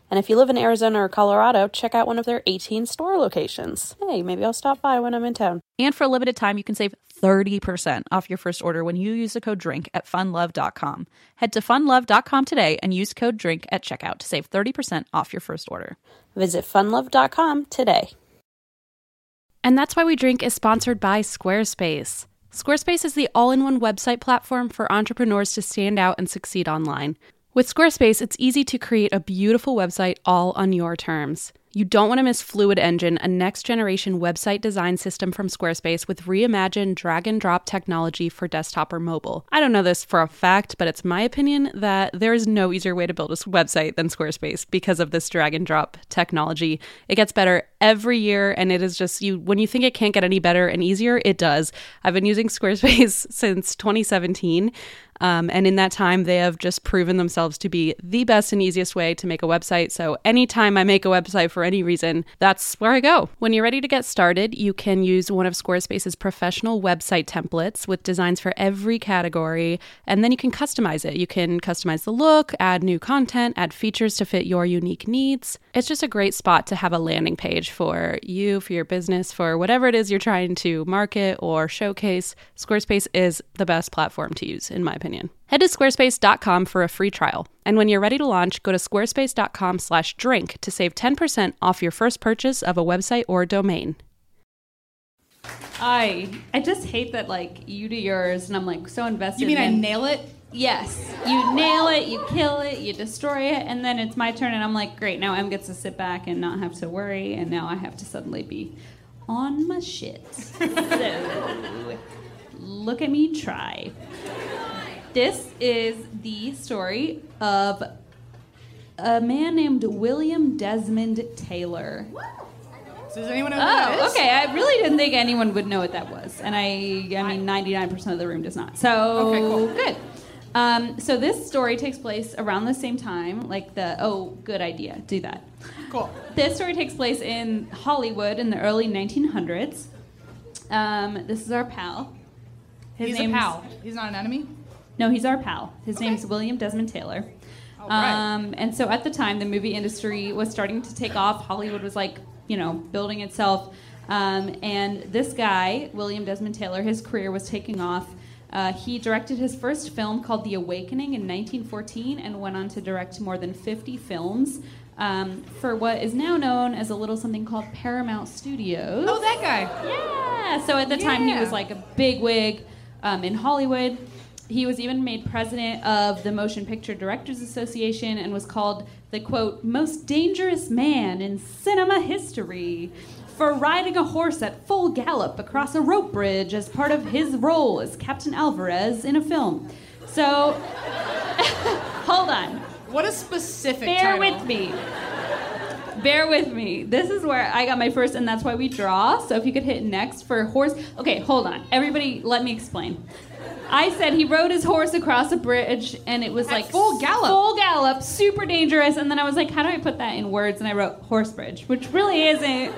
And if you live in Arizona or Colorado, check out one of their 18 store locations. Hey, maybe I'll stop by when I'm in town. And for a limited time, you can save 30% off your first order when you use the code DRINK at funlove.com. Head to funlove.com today and use code DRINK at checkout to save 30% off your first order. Visit funlove.com today. And that's why we drink is sponsored by Squarespace. Squarespace is the all in one website platform for entrepreneurs to stand out and succeed online. With Squarespace, it's easy to create a beautiful website all on your terms. You don't want to miss Fluid Engine, a next generation website design system from Squarespace with reimagined drag and drop technology for desktop or mobile. I don't know this for a fact, but it's my opinion that there is no easier way to build a website than Squarespace because of this drag and drop technology. It gets better every year and it is just you when you think it can't get any better and easier, it does. I've been using [laughs] Squarespace since 2017. Um, and in that time, they have just proven themselves to be the best and easiest way to make a website. So, anytime I make a website for any reason, that's where I go. When you're ready to get started, you can use one of Squarespace's professional website templates with designs for every category, and then you can customize it. You can customize the look, add new content, add features to fit your unique needs. It's just a great spot to have a landing page for you, for your business, for whatever it is you're trying to market or showcase. Squarespace is the best platform to use, in my opinion opinion. Head to squarespace.com for a free trial. And when you're ready to launch, go to squarespace.com/drink to save 10% off your first purchase of a website or domain. I I just hate that like you do yours and I'm like so invested. You mean I nail it? Yes, you nail it, you kill it, you destroy it, and then it's my turn, and I'm like, great. Now Em gets to sit back and not have to worry, and now I have to suddenly be on my shit. [laughs] so look at me try. This is the story of a man named William Desmond Taylor. Does anyone know Oh, okay. I really didn't think anyone would know what that was, and I, I mean, ninety-nine percent of the room does not. So Okay, cool. good. Um, so this story takes place around the same time, like the oh, good idea, do that. Cool. This story takes place in Hollywood in the early 1900s. Um, this is our pal. His He's a name's- pal. He's not an enemy. No, he's our pal. His Okay. name's William Desmond Taylor. Right. Um, and so at the time, the movie industry was starting to take off. Hollywood was like, you know, building itself. Um, and this guy, William Desmond Taylor, his career was taking off. Uh, he directed his first film called The Awakening in 1914 and went on to direct more than 50 films um, for what is now known as a little something called Paramount Studios. Oh, that guy. Yeah. So at the time, he was like a big wig um, in Hollywood. He was even made president of the Motion Picture Directors Association and was called the quote most dangerous man in cinema history for riding a horse at full gallop across a rope bridge as part of his role as Captain Alvarez in a film. So, [laughs] hold on. What a specific Bear title. with me. Bear with me. This is where I got my first, and that's why we draw. So if you could hit next for horse. Okay, hold on. Everybody, let me explain. I said he rode his horse across a bridge, and it was At like full gallop. full gallop, super dangerous. And then I was like, how do I put that in words? And I wrote horse bridge, which really isn't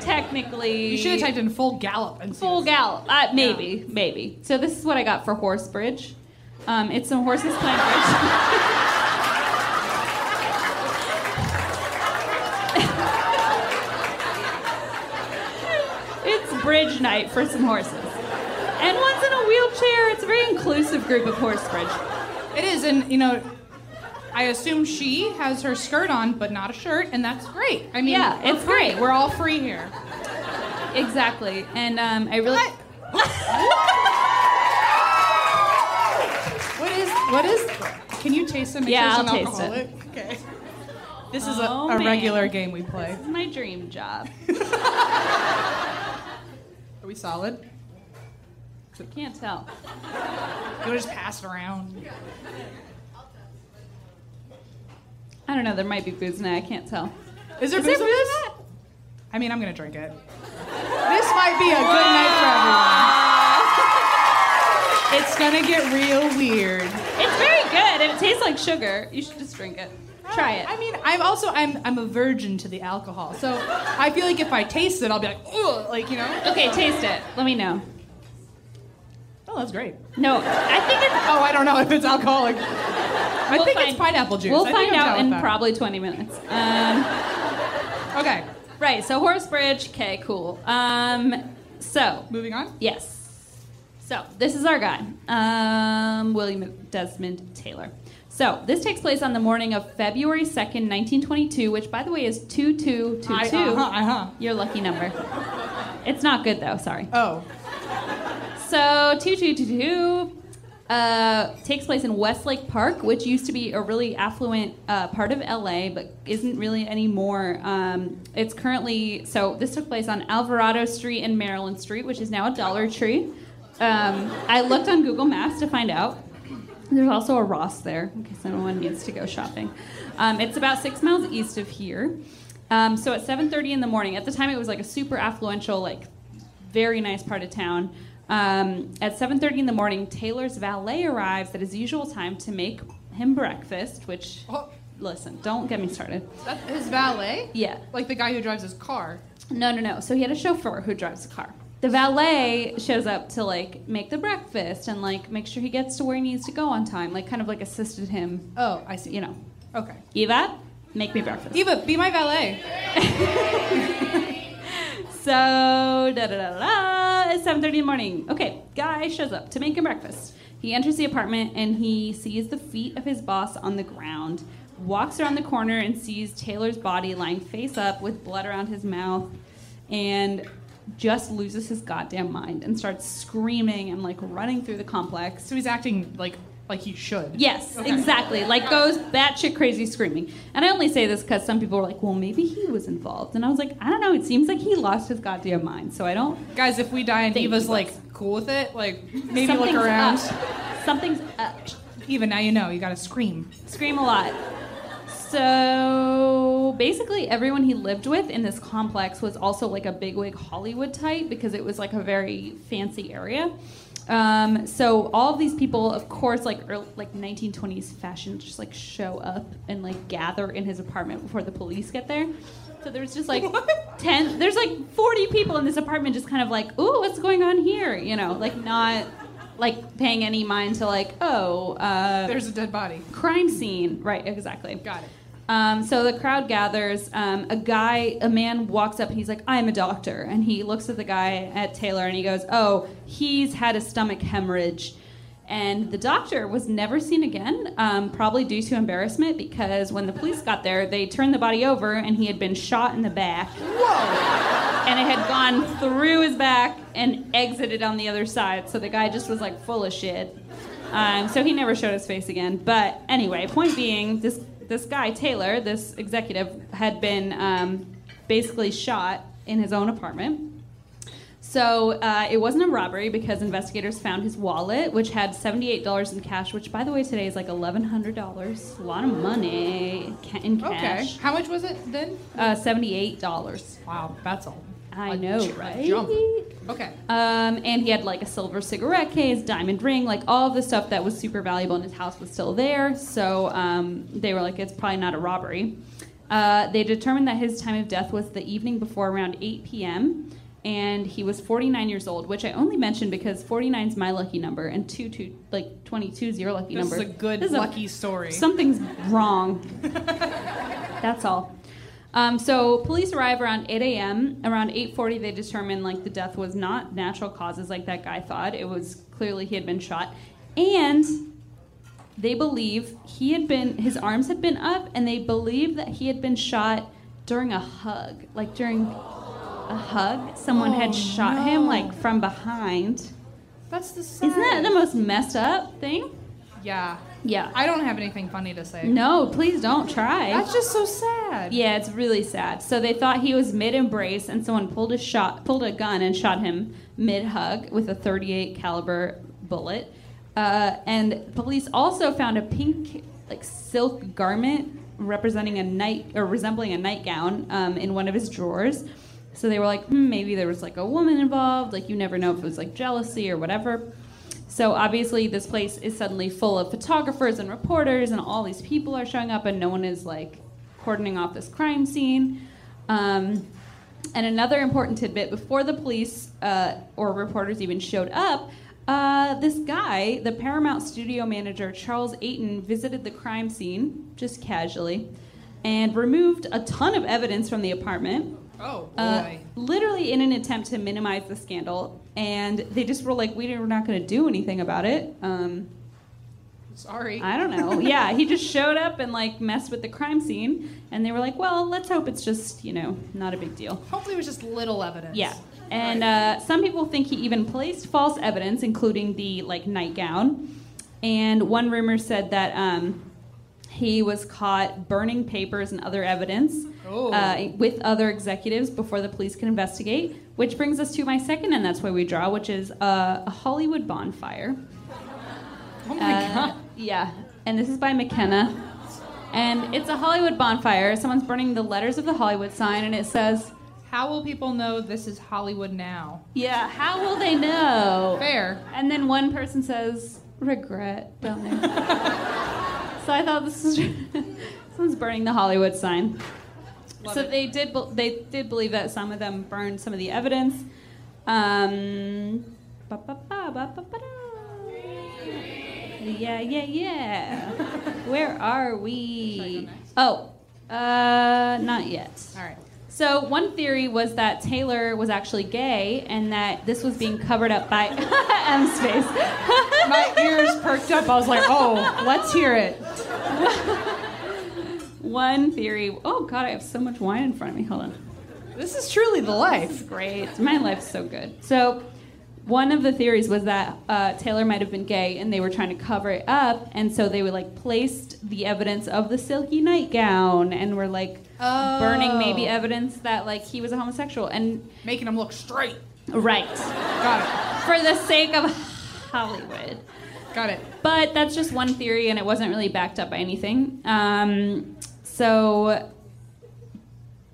technically. You should have typed in full gallop and Full gallop. Uh, maybe, maybe. So this is what I got for horse bridge. Um, it's some horses playing bridge. [laughs] it's bridge night for some horses. And one's in a wheelchair. It's a very inclusive group of horse bridge. It is, and you know, I assume she has her skirt on, but not a shirt, and that's great. I mean, Yeah, it's free. great. We're all free here. Exactly. And um, I really. What is? What is? Can you taste? Make Yeah, I'll taste it. Okay. [laughs] This is Oh, a, a regular game we play. This is my dream job. [laughs] Are we solid? I can't tell. You want to just pass it around? I don't know. There might be booze in it. I can't tell. Is there Is booze there in this? I mean, I'm gonna drink it. This might be a good night for everyone. It's gonna get real weird. It's very good, and it tastes like sugar. You should just drink it. Try it. I mean, I'm also I'm I'm a virgin to the alcohol, so I feel like if I taste it, I'll be like, ugh, like you know. Okay, taste it. Let me know. Oh, that's great. No, I think it's. Oh, I don't know if it's alcoholic. I We'll think find- it's pineapple juice. We'll I think find I'm out down in with that. probably 20 minutes. Um, Okay, right. So Horace Bridge. Okay, cool. Um, so moving on. Yes. So this is our guy, um, William Desmond Taylor. So this takes place on the morning of February 2nd, 1922, which, by the way, is 2222. I- uh-huh, uh-huh. Your lucky number. It's not good, though. Sorry. Oh, So 2222 uh, takes place in Westlake Park, which used to be a really affluent uh, part of LA, but isn't really anymore. Um, it's currently so this took place on Alvarado Street and Maryland Street, which is now a Dollar Tree. Um, I looked on Google Maps to find out. There's also a Ross there, in case anyone needs to go shopping. Um, it's about six miles east of here. Um, so at 7:30 in the morning, at the time it was like a super affluential, like very nice part of town. Um, at 7:30 in the morning, Taylor's valet arrives at his usual time to make him breakfast. Which, Oh. listen, don't get me started. that's his valet. Yeah, Like the guy who drives his car. no, no, no. So he had a chauffeur who drives the car. The valet shows up to like make the breakfast and like make sure he gets to where he needs to go on time. Like kind of like assisted him. Oh, I see. You know, Okay. Eva, make me breakfast. Eva, be my valet. [laughs] So da da da da. It's seven thirty in the morning. Okay, guy shows up to make him breakfast. He enters the apartment and he sees the feet of his boss on the ground. Walks around the corner and sees Taylor's body lying face up with blood around his mouth, and just loses his goddamn mind and starts screaming and like running through the complex. So he's acting like like he should. Yes, Okay. exactly. Like goes batshit crazy screaming. And I only say this because some people were like, well, maybe he was involved. And I was like, I don't know. It seems like he lost his goddamn mind. So I don't. Guys, if we die and Thank Eva's like cool with it, like [laughs] maybe something's look around. Up. Something's up. Eva, now you know. You gotta scream. Scream a lot. So basically, everyone he lived with in this complex was also like a bigwig Hollywood type because it was like a very fancy area. Um, so all of these people, of course, like early, like 1920s fashion, just like show up and like gather in his apartment before the police get there. So there's just like ten, there's like 40 people in this apartment, just kind of like, ooh, what's going on here? You know, like not like paying any mind to like, oh, uh, There's a dead body. crime scene. Right, exactly. Got it. Um, so the crowd gathers. Um, a guy, a man walks up and he's like, I'm a doctor. And he looks at the guy at Taylor and he goes, Oh, he's had a stomach hemorrhage. And the doctor was never seen again, um, probably due to embarrassment because when the police got there, they turned the body over and he had been shot in the back. Whoa. And it had gone through his back and exited on the other side. So the guy just was like full of shit. Um, so he never showed his face again. But anyway, point being, this this guy Taylor, this executive, had been um, basically shot in his own apartment. So uh, it wasn't a robbery because investigators found his wallet, which had seventy-eight dollars in cash. Which, by the way, today is like eleven hundred dollars. A lot of money ca- in Okay. How much was it then? Uh, Seventy-eight dollars. Wow, that's a. I a know, j- a right? Jump. Okay. Um, and he had like a silver cigarette case, diamond ring, like all of the stuff that was super valuable in his house was still there. So um, they were like, it's probably not a robbery. Uh, they determined that his time of death was the evening before around 8 p.m. And he was 49 years old, which I only mentioned because 49 is my lucky number, and two, two like 22 is your lucky This number. is a good This is lucky story. Something's [laughs] wrong. That's all. Um, so police arrive around 8 a.m. Around 8:40, they determine like the death was not natural causes like that guy thought. It was clearly he had been shot, and they believe he had been his arms had been up, and they believe that he had been shot during a hug, like during a hug. Someone Oh, had shot him like from behind. That's the sad. Isn't that the most messed up thing? Yeah. Yeah. I don't have anything funny to say. No, please don't try. That's just so sad. Yeah, it's really sad. So they thought he was mid embrace, and someone pulled a shot, pulled a gun, and shot him mid hug with a 38 caliber bullet. Uh, and police also found a pink, like silk garment representing a night or resembling a nightgown um, in one of his drawers. So they were like, hmm, maybe there was like a woman involved. Like you never know if it was like jealousy or whatever. So obviously, this place is suddenly full of photographers and reporters, and all these people are showing up, and no one is like cordoning off this crime scene. Um, and another important tidbit: before the police uh, or reporters even showed up, uh, this guy, the Paramount studio manager Charles Eyton, visited the crime scene just casually and removed a ton of evidence from the apartment. Oh boy. Uh, literally in an attempt to minimize the scandal, and they just were like, "We we're not going to do anything about it." Um, Sorry. I don't know. [laughs] yeah, he just showed up and like messed with the crime scene, and they were like, "Well, let's hope it's just you know not a big deal." Hopefully, it was just little evidence. Yeah. And uh, some people think he even placed false evidence, including the like nightgown. And one rumor said that um, he was caught burning papers and other evidence Oh. uh, with other executives before the police can investigate. Which brings us to my second, and that's why we draw, which is uh, a Hollywood bonfire. [laughs] Oh my Uh, god. Yeah, and this is by McKenna. And it's a Hollywood bonfire. Someone's burning the letters of the Hollywood sign, and it says, How will people know this is Hollywood now? Yeah, how will they know? Fair. And then one person says, regret, don't they? [laughs] so I thought this is [laughs] someone's burning the Hollywood sign. Love so it. they did be- they did believe that some of them burned some of the evidence. Um, yeah, yeah, yeah. [laughs] Where are we? Oh, uh, not yet. All right. So one theory was that Taylor was actually gay and that this was being covered up by [laughs] M's face. [laughs] My ears perked up. I was like, oh, let's hear it. One theory. Oh God, I have so much wine in front of me. Hold on. This is truly the life. Great. My life's so good. So one of the theories was that uh, Taylor might have been gay and they were trying to cover it up, and so they were like placed the evidence of the silky nightgown and were like burning maybe Oh. evidence that like he was a homosexual and Making them look straight. right Got it. for the sake of Hollywood. Got it. But that's just one theory, and it wasn't really backed up by anything. Um, so,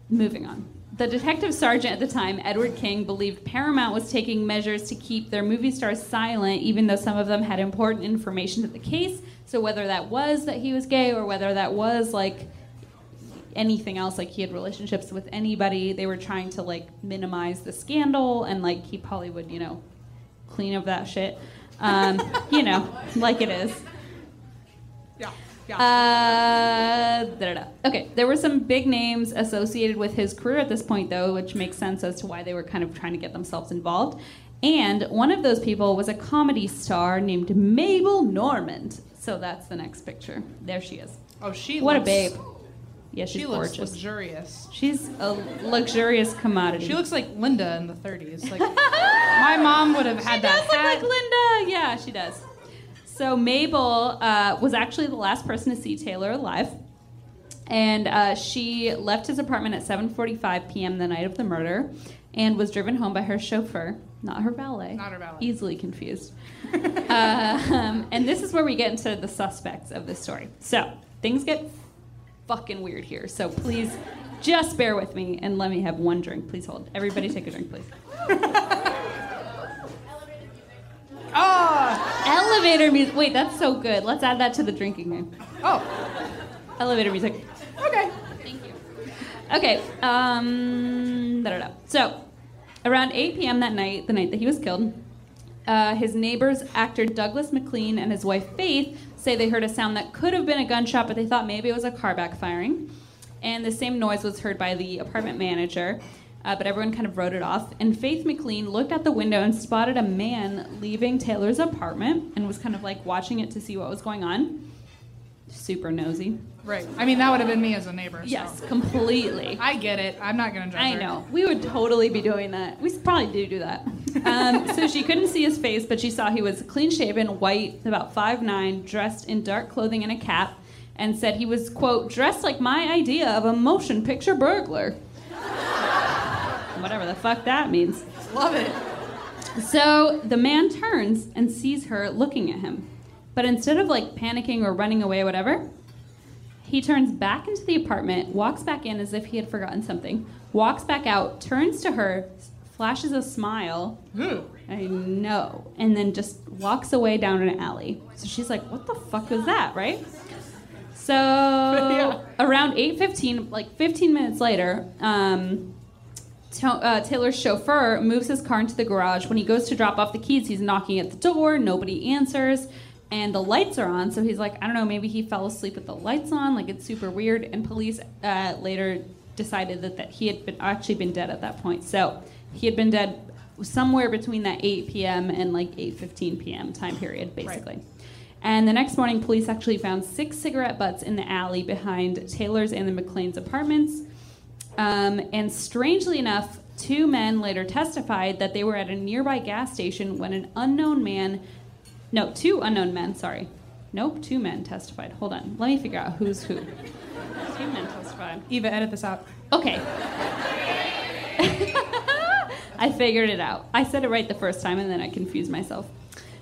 moving on. The detective sergeant at the time, Edward King, believed Paramount was taking measures to keep their movie stars silent, even though some of them had important information to the case. So, whether that was that he was gay or whether that was like anything else, like he had relationships with anybody, they were trying to like minimize the scandal and like keep Hollywood, you know, clean of that shit. Um, you know, like it is. Yeah. Uh. Okay, there were some big names associated with his career at this point, though, which makes sense as to why they were kind of trying to get themselves involved. And one of those people was a comedy star named Mabel Normand. So that's the next picture. There she is. oh, she. what a babe. Yeah, she's She looks gorgeous. luxurious. She's a luxurious commodity. She looks like Linda in the 30s. Like [laughs] my mom would have had she that does look hat. like Linda. Yeah, she does. So Mabel uh, was actually the last person to see Taylor alive, and uh, she left his apartment at 7:45 p.m. the night of the murder, and was driven home by her chauffeur, not her valet. Not her valet. Easily confused. [laughs] um, and this is where we get into the suspects of this story. So things get fucking weird here. So please. Just bear with me and let me have one drink. Please hold. Everybody take a drink, please. [laughs] Ah. Elevator music. Wait, that's so good. Let's add that to the drinking game. Oh. Elevator music. Okay. Thank you. Okay. Um. Da-da-da. So, around 8 p.m. that night, the night that he was killed, uh, his neighbors, actor Douglas MacLean and his wife Faith, say they heard a sound that could have been a gunshot, but they thought maybe it was a car backfiring. And the same noise was heard by the apartment manager, uh, but everyone kind of wrote it off. And Faith MacLean looked out the window and spotted a man leaving Taylor's apartment and was kind of like watching it to see what was going on. Super nosy. Right. I mean, that would have been me as a neighbor. so. Yes, completely. [laughs] I get it. I'm not gonna judge I her. know. We would totally be doing that. We probably do do that. Um, [laughs] so she couldn't see his face, but she saw he was clean shaven, white, about 5'9, dressed in dark clothing and a cap, and said he was, quote, dressed like my idea of a motion picture burglar. [laughs] Whatever the fuck that means. Love it. So the man turns and sees her looking at him. But instead of like panicking or running away or whatever, He turns back into the apartment, walks back in as if he had forgotten something, walks back out, turns to her, flashes a smile. I know. And then just walks away down an alley. So she's like, what the fuck was that, right? So [laughs] around 8.15, like 15 minutes later, um, to- uh, Taylor's chauffeur moves his car into the garage. When he goes to drop off the keys, he's knocking at the door. Nobody answers. And the lights are on. So he's like, I don't know, maybe he fell asleep with the lights on. Like, it's super weird. And police uh, later decided that, that he had been, actually been dead at that point. So he had been dead somewhere between that 8 p.m. and like 8.15 p.m. time period, basically. And the next morning, police actually found six cigarette butts in the alley behind Taylor's and the MacLean's apartments. Um, and strangely enough, two men later testified that they were at a nearby gas station when an unknown man, no, two unknown men, sorry. Nope, two men testified. Hold on. Let me figure out who's who. two men testified. Eva, edit this out. Okay. [laughs] I figured it out. I said it right the first time and then I confused myself.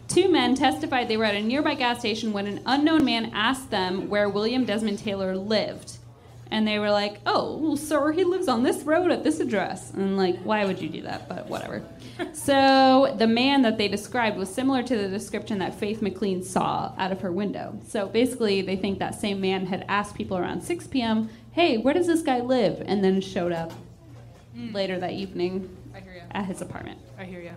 Two men testified they were at a nearby gas station when an unknown man asked them where William Desmond Taylor lived. And they were like, oh, well, sir, he lives on this road at this address. And like, why would you do that? But whatever. [laughs] so the man that they described was similar to the description that Faith MacLean saw out of her window. So basically, they think that same man had asked people around 6 p.m., hey, where does this guy live? And then showed up hmm. later that evening at his apartment. I hear you.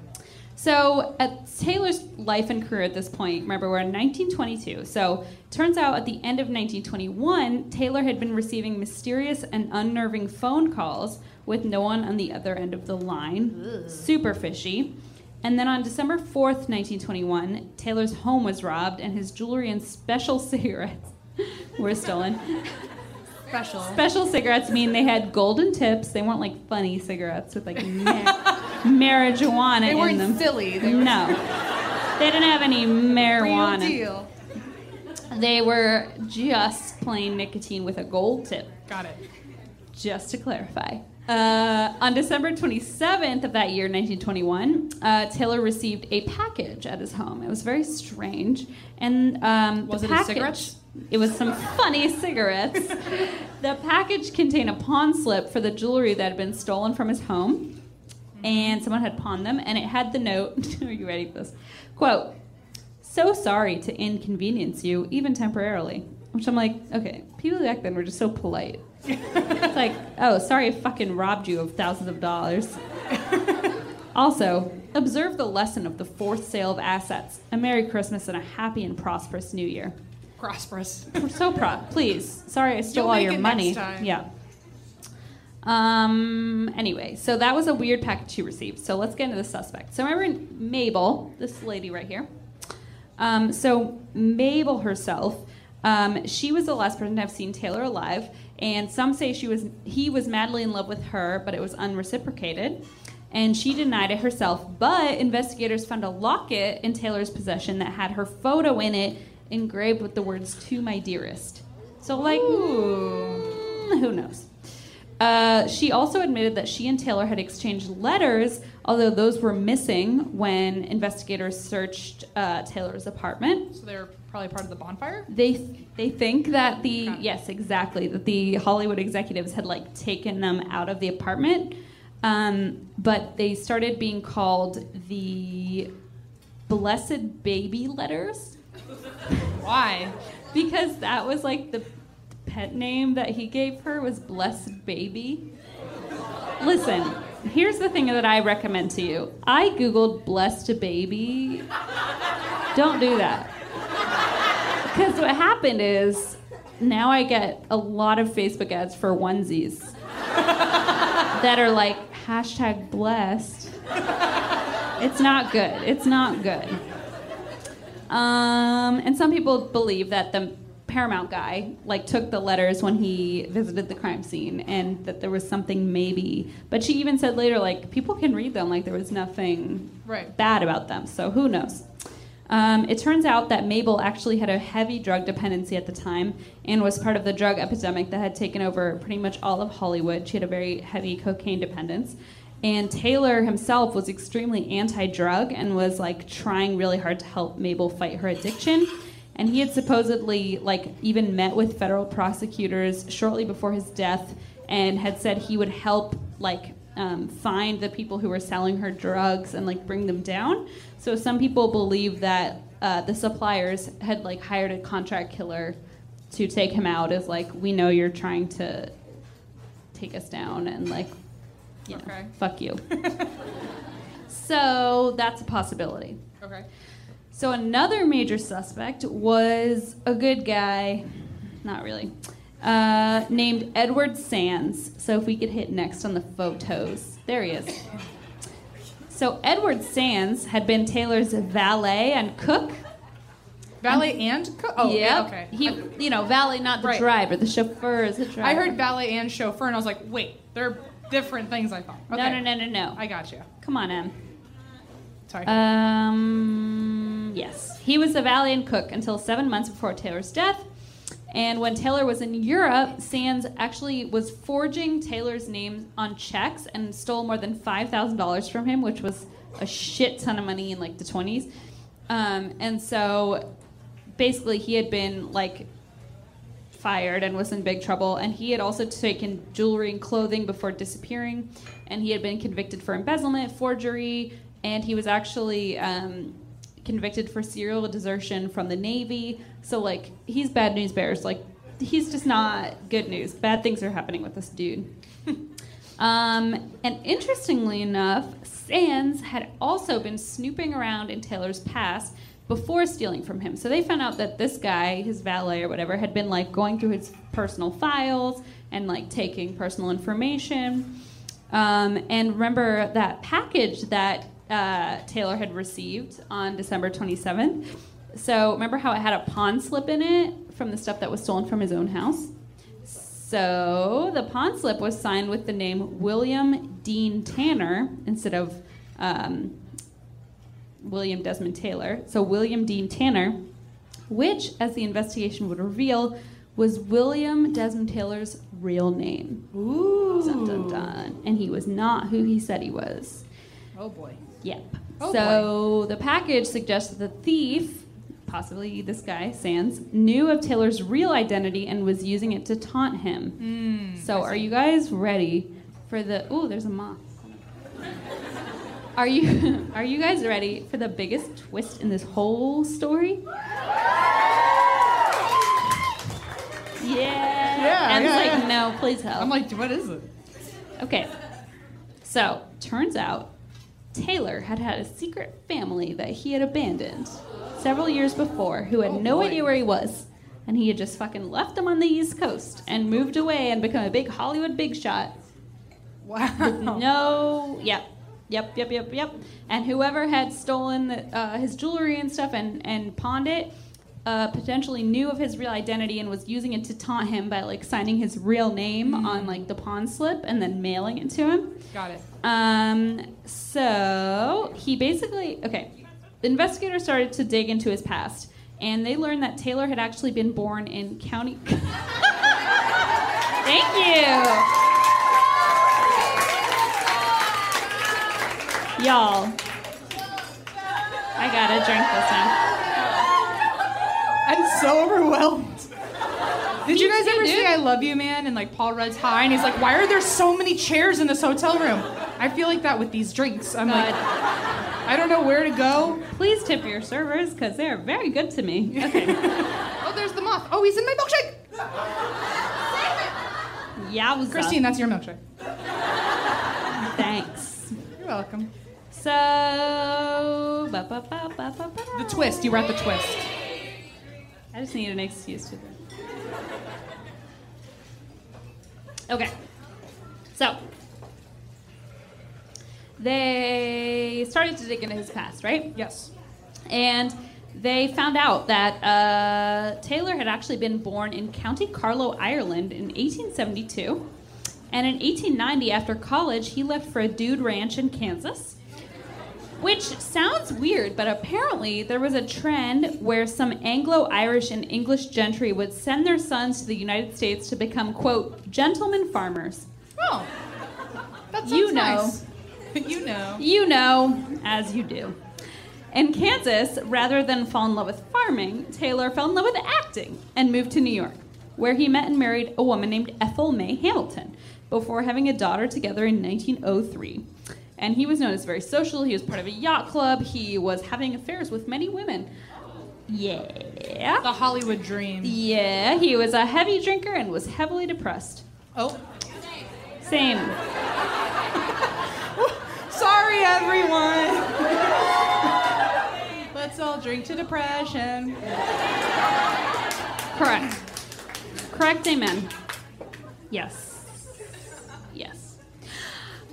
So, at Taylor's life and career at this point, remember we're in 1922. So, turns out at the end of 1921, Taylor had been receiving mysterious and unnerving phone calls with no one on the other end of the line. Super fishy. And then on December 4th, 1921, Taylor's home was robbed and his jewelry and special [laughs] cigarettes were stolen. Special. Special cigarettes mean they had golden tips. They weren't like funny cigarettes with like [laughs] marijuana They in them. silly. They were No, they didn't have any marijuana. real deal. They were just plain nicotine with a gold tip. Got it. Just to clarify. Uh, on December 27th of that year, 1921, uh, Taylor received a package at his home. It was very strange. And um, Was the it package, cigarettes? It was some funny cigarettes. [laughs] the package contained a pawn slip for the jewelry that had been stolen from his home. And someone had pawned them, and it had the note. [laughs] Are you ready for this? Quote, so sorry to inconvenience you, even temporarily. Which I'm like, okay, people back then were just so polite. it's like, oh, sorry I fucking robbed you of thousands of dollars. [laughs] also, observe the lesson of the fourth sale of assets. A Merry Christmas and a happy and prosperous New Year. Prosperous. We're so proud. Please. Sorry I stole all your money. Yeah. Um. Anyway, so that was a weird package she received. So let's get into the suspect. So remember Mabel, this lady right here. Um, so Mabel herself, um, she was the last person to have seen Taylor alive, and some say she was he was madly in love with her, but it was unreciprocated. And she denied it herself, but investigators found a locket in Taylor's possession that had her photo in it, engraved with the words "To my dearest." So, like, mm, who knows? Uh, she also admitted that she and Taylor had exchanged letters, although those were missing when investigators searched uh, Taylor's apartment. So they're probably part of the bonfire? They they think that the Okay. yes exactly that the Hollywood executives had like taken them out of the apartment, um, but they started being called the Blessed Baby Letters Why? [laughs] because that was like the pet name that he gave her was Blessed Baby. Listen, here's the thing that I recommend to you. I googled Blessed Baby. Don't do that. Because what happened is now I get a lot of Facebook ads for onesies that are like hashtag blessed. It's not good. It's not good. Um, and some people believe that the Paramount guy like took the letters when he visited the crime scene, and that there was something maybe. But she even said later, like people can read them, like there was nothing Right. bad about them. So who knows? Um, it turns out that Mabel actually had a heavy drug dependency at the time and was part of the drug epidemic that had taken over pretty much all of Hollywood. She had a very heavy cocaine dependence. And Taylor himself was extremely anti drug and was like trying really hard to help Mabel fight her addiction. And he had supposedly like even met with federal prosecutors shortly before his death and had said he would help like um, find the people who were selling her drugs and like bring them down. So some people believe that uh, the suppliers had like hired a contract killer to take him out as like we know you're trying to take us down and like you know, fuck you. [laughs] so that's a possibility. Okay. So another major suspect was a good guy, not really, uh, named Edward Sands. So if we could hit next on the photos, there he is. So Edward Sands had been Taylor's valet and cook. Valet and cook. Oh, yeah. Yep. Okay. He, you know, valet, not the Right. driver. The chauffeur is the driver. I heard valet and chauffeur, and I was like, wait, they're different things. I thought. Okay. No, no, no, no, no. I got you. Come on, Em. Sorry. Um, yes. He was a valet and cook until seven months before Taylor's death. And when Taylor was in Europe, Sands actually was forging Taylor's name on checks and stole more than $5,000 from him, which was a shit ton of money in like the 20s. Um, and so basically, he had been like fired and was in big trouble. And he had also taken jewelry and clothing before disappearing. And he had been convicted for embezzlement, forgery, and he was actually um, convicted for serial desertion from the Navy. So, like, he's bad news bears. Like, he's just not good news. Bad things are happening with this dude. [laughs] um, and interestingly enough, Sands had also been snooping around in Taylor's past before stealing from him. So they found out that this guy, his valet or whatever, had been like going through his personal files and like taking personal information. Um, and remember that package that uh, Taylor had received on December 27th. So remember how it had a pawn slip in it from the stuff that was stolen from his own house? So the pawn slip was signed with the name William Dean Tanner instead of um, William Desmond Taylor. So William Dean Tanner, which, as the investigation would reveal, was William Desmond Taylor's real name. Ooh. Dun, dun, dun. And he was not who he said he was. Oh boy. Yep. Oh, so the package suggests that the thief, possibly this guy, Sands, knew of Taylor's real identity and was using it to taunt him. Hmm, so are you guys ready for the Oh, there's a moth. Are you [laughs] are you guys ready for the biggest twist in this whole story? Yeah. Yeah, And yeah, like, yeah. no, please help. I'm like, what is it? Okay. So, turns out Taylor had had a secret family that he had abandoned several years before who had Oh, no boy. idea where he was. And he had just fucking left them on the East Coast and moved away and become a big Hollywood big shot. Wow. No, yep, yep, yep, yep, yep. And whoever had stolen uh, his jewelry and stuff and, and pawned it uh, potentially knew of his real identity and was using it to taunt him by like signing his real name on like the pawn slip and then mailing it to him. Got it. Um, so he basically okay. The investigators started to dig into his past, and they learned that Taylor had actually been born in County. [laughs] Thank you, y'all. I gotta drink this now. I'm so overwhelmed. Did you guys ever dude. see I Love You Man and like Paul Rudd's High? And he's like, why are there so many chairs in this hotel room? I feel like that with these drinks. I'm like, I don't know where to go. please tip your servers because they are very good to me. [laughs] Okay. Oh, there's the moth. Oh, he's in my milkshake. Yowza. Christine, that's your milkshake. Thanks. You're welcome. So, ba, ba, ba, ba, ba, ba. The twist. You were at the twist. I just need an excuse to. Okay. So, they started to dig into his past, right? Yes. And they found out that uh, Taylor had actually been born in County Carlow, Ireland in 1872. And in 1890, after college, he left for a dude ranch in Kansas. Which sounds weird, but apparently there was a trend where some Anglo Irish and English gentry would send their sons to the United States to become, quote, gentlemen farmers. Oh. That sounds You know. nice. [laughs] you know. You know, as you do. In Kansas, rather than fall in love with farming, Taylor fell in love with acting and moved to New York, where he met and married a woman named Ethel May Hamilton before having a daughter together in 1903. And he was known as very social. He was part of a yacht club. He was having affairs with many women. Yeah. The Hollywood dream. Yeah, he was a heavy drinker and was heavily depressed. Oh, Same. [laughs] sorry, everyone. [laughs] Let's all drink to depression. Correct. Correct, amen. Yes. Yes.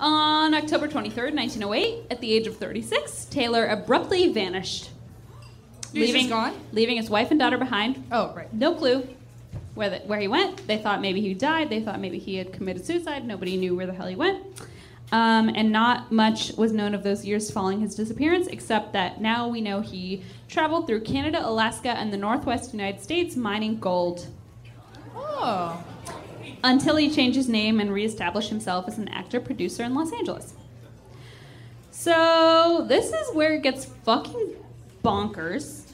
On October 23rd, 1908, at the age of 36, Taylor abruptly vanished. He's just gone? Leaving his wife and daughter behind. Oh, right. No clue where, the, where he went. They thought maybe he died. They thought maybe he had committed suicide. Nobody knew where the hell he went. Um, and not much was known of those years following his disappearance, except that now we know he traveled through Canada, Alaska, and the Northwest United States mining gold Oh. Until he changed his name and reestablished himself as an actor producer in Los Angeles. So, this is where it gets fucking bonkers.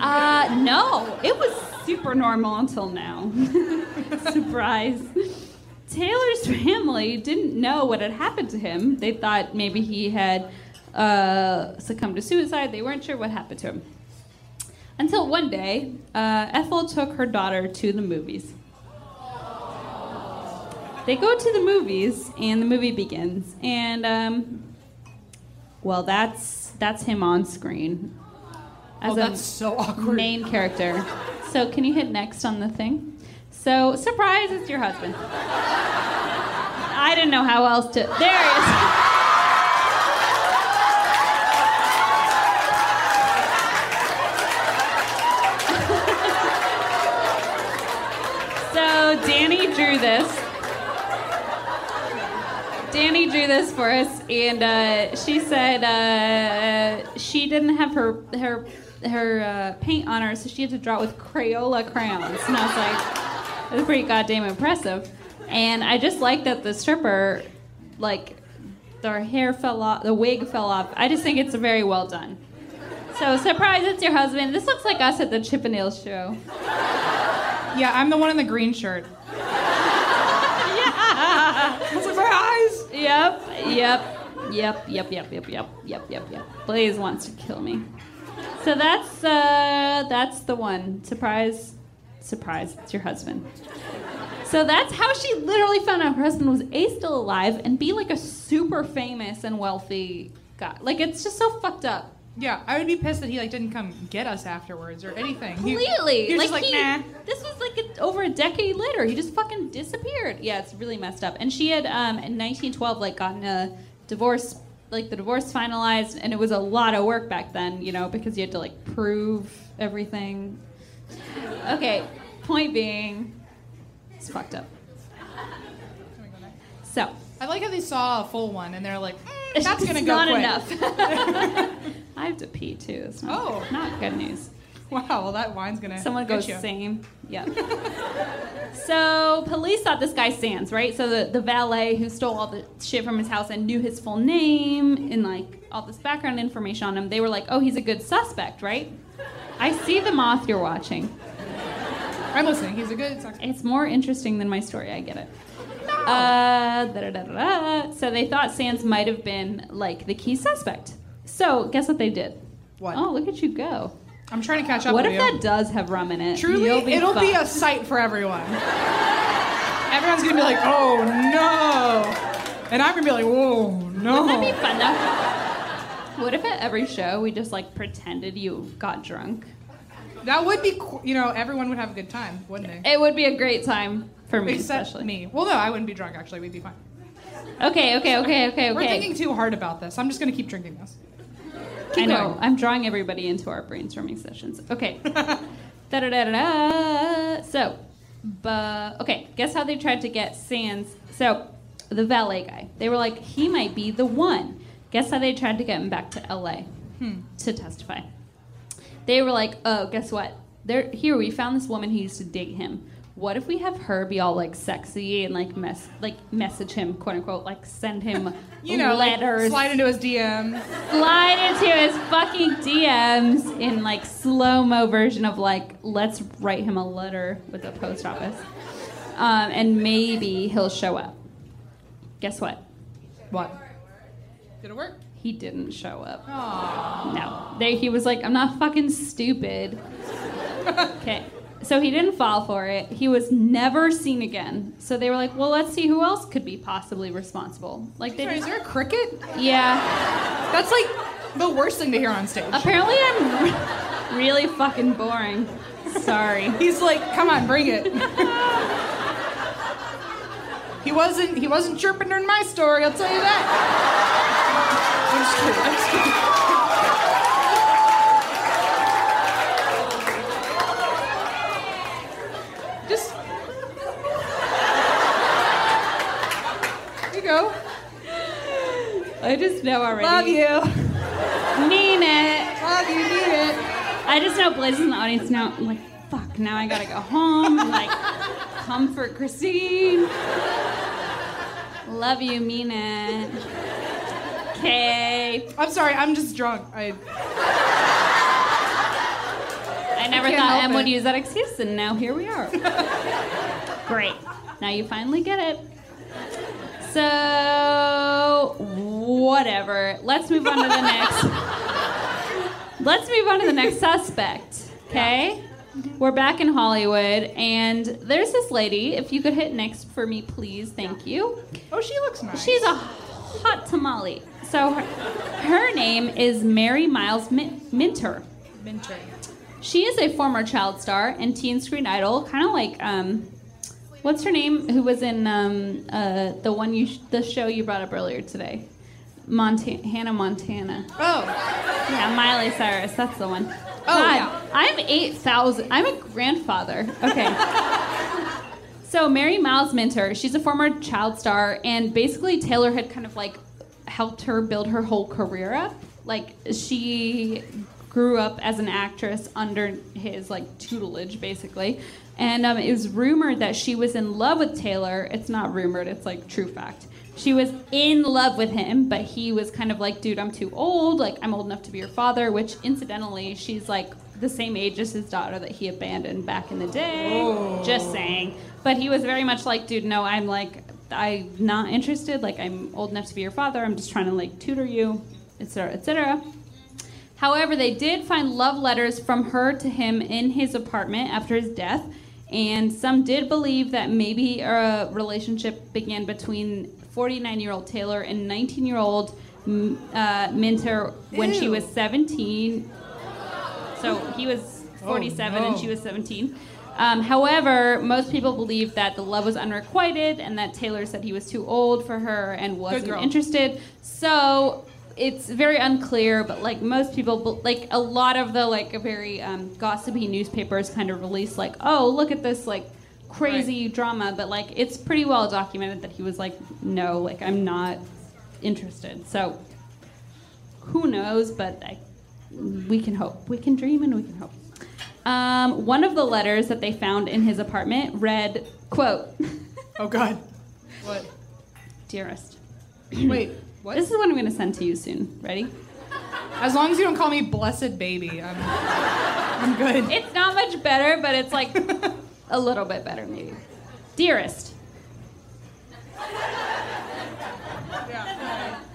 Uh, no, it was super normal until now. [laughs] Surprise. Taylor's family didn't know what had happened to him. They thought maybe he had uh, succumbed to suicide. They weren't sure what happened to him. Until one day, uh, Ethel took her daughter to the movies. They go to the movies, and the movie begins, and um, well, that's that's him on screen as Oh, a that's so awkward. main character. So, can you hit next on the thing? So, surprise, it's your husband. I didn't know how else to. There he is. Drew this. Danny drew this for us, and uh, she said uh, she didn't have her her her uh, paint on her, so she had to draw it with Crayola crayons. And I was like, that's pretty goddamn impressive. And I just like that the stripper, like, their hair fell off, the wig fell off. I just think it's very well done. So surprise, it's your husband. This looks like us at the Chippendale show. Yeah, I'm the one in the green shirt. Yeah. Surprise! Yep, yep, yep, yep, yep, yep, yep, yep, yep, yep. Blaze wants to kill me. So that's uh that's the one. Surprise, surprise, it's your husband. So that's how she literally found out her husband was A still alive and B like a super famous and wealthy guy. Like it's just so fucked up. Yeah, I would be pissed that he like didn't come get us afterwards or anything. He- Completely. He, was just like, he- nah. This was like a, over a decade later. He just fucking disappeared. Yeah, it's really messed up. And she had um, in 1912 like gotten a divorce, like the divorce finalized, and it was a lot of work back then, you know, because you had to like prove everything. Okay, point being, it's fucked up. So. I like how they saw a full one and they're like, mm, that's it's gonna go not quick. enough. [laughs] [laughs] I have to pee too. It's not, Oh. not good news. Wow, well that wine's gonna. Someone goes you. same. Yep. [laughs] so police thought this guy Sands, right? So the, the valet who stole all the shit from his house and knew his full name and like all this background information on him, they were like, oh, he's a good suspect, right? I see the moth you're watching. I'm listening. He's a good. suspect. It's more interesting than my story. I get it. Uh. So they thought Sands might have been like the key suspect. So guess what they did? What? Oh, look at you go. I'm trying to catch up. What if you. that does have rum in it? Truly, be it'll be a sight for everyone. Everyone's gonna be like, oh no, and I'm gonna be like, whoa, no. That'd be fun though. What if at every show we just like pretended you got drunk? That would be, you know, everyone would have a good time, wouldn't they? It would be a great time for me, Except especially. me. Well, no, I wouldn't be drunk. Actually, we'd be fine. Okay, okay, okay, okay, okay. We're thinking too hard about this. I'm just gonna keep drinking this. I know. going. I'm drawing everybody into our brainstorming sessions. Okay. da da da da da. So, but okay. Guess how they tried to get Sands? So, the valet guy. They were like, he might be the one. Guess how they tried to get him back to L.A. Hmm. to testify? They were like, oh, guess what? There, here we found this woman who used to date him. What if we have her be all like sexy and like mess like message him quote unquote like send him [laughs] You know, like, letters slide into his DM. slide into his fucking DMs in like slow mo version of like let's write him a letter with the post office, um, and maybe he'll show up. Guess what? What? Did it work? He didn't show up. Aww. No, they, he was like, I'm not fucking stupid. [laughs] okay. So he didn't fall for it. He was never seen again. So they were like, well, let's see who else could be possibly responsible. Like they Sorry, is there a cricket? yeah. That's like the worst thing to hear on stage. Apparently, I'm [laughs] really fucking boring. Sorry. [laughs] He's like, come on, bring it. [laughs] he wasn't he wasn't chirping during my story, I'll tell you that. I'm just kidding. I'm just kidding. I just know already. Love you. Mean it. Love you, need it. I just know Blaze is in the audience now. I'm like, fuck, now I gotta go home and like comfort Christine. Love you, mean it. Okay. I'm sorry, I'm just drunk. I I never can't thought help Em would it. use that excuse, and now here we are. Great. Now you finally get it. So, whatever. Let's move on to the next. Let's move on to the next suspect. Okay? We're back in Hollywood, and there's this lady. If you could hit next for me, please. Thank you. Oh, she looks nice. She's a hot tamale. So, her, her name is Mary Miles Min- Minter. Minter. She is a former child star and teen screen idol, kind of like um, what's her name? Who was in um, uh, the one you sh- the show you brought up earlier today? Montana, Hannah Montana. Oh. Yeah, Miley Cyrus. That's the one. Oh, God, yeah. I'm eight thousand. I'm a grandfather. Okay. [laughs] so Mary Miles Minter, she's a former child star, and basically Taylor had kind of like helped her build her whole career up. Like she grew up as an actress under his like tutelage, basically. And um, it was rumored that she was in love with Taylor. It's not rumored; it's like true fact. She was in love with him, but he was kind of like, dude, I'm too old. Like, I'm old enough to be your father, which incidentally, she's like the same age as his daughter that he abandoned back in the day. Just saying. But he was very much like, dude, no, I'm like, I'm not interested. Like, I'm old enough to be your father. I'm just trying to like tutor you, etc., etc. However, they did find love letters from her to him in his apartment after his death, and some did believe that maybe a relationship began between 49 year old Taylor and 19 year old uh, Minter when she was 17. So he was 47 and no. she was 17. Um, however, most people believe that the love was unrequited and that Taylor said he was too old for her and wasn't interested. So it's very unclear, but like most people, like a lot of the like very um, gossipy newspapers kind of release like, oh, look at this like crazy drama, but like it's pretty well documented that he was like, no, like I'm not interested. So who knows? But I, we can hope. We can dream and we can hope. Um, one of the letters that they found in his apartment read, "quote Oh God. What? Dearest, Wait. What? this is what I'm to send to you soon. Ready? As long as you don't call me blessed baby, I'm, I'm good. It's not much better, but it's like [laughs] a little bit better, maybe. Dearest,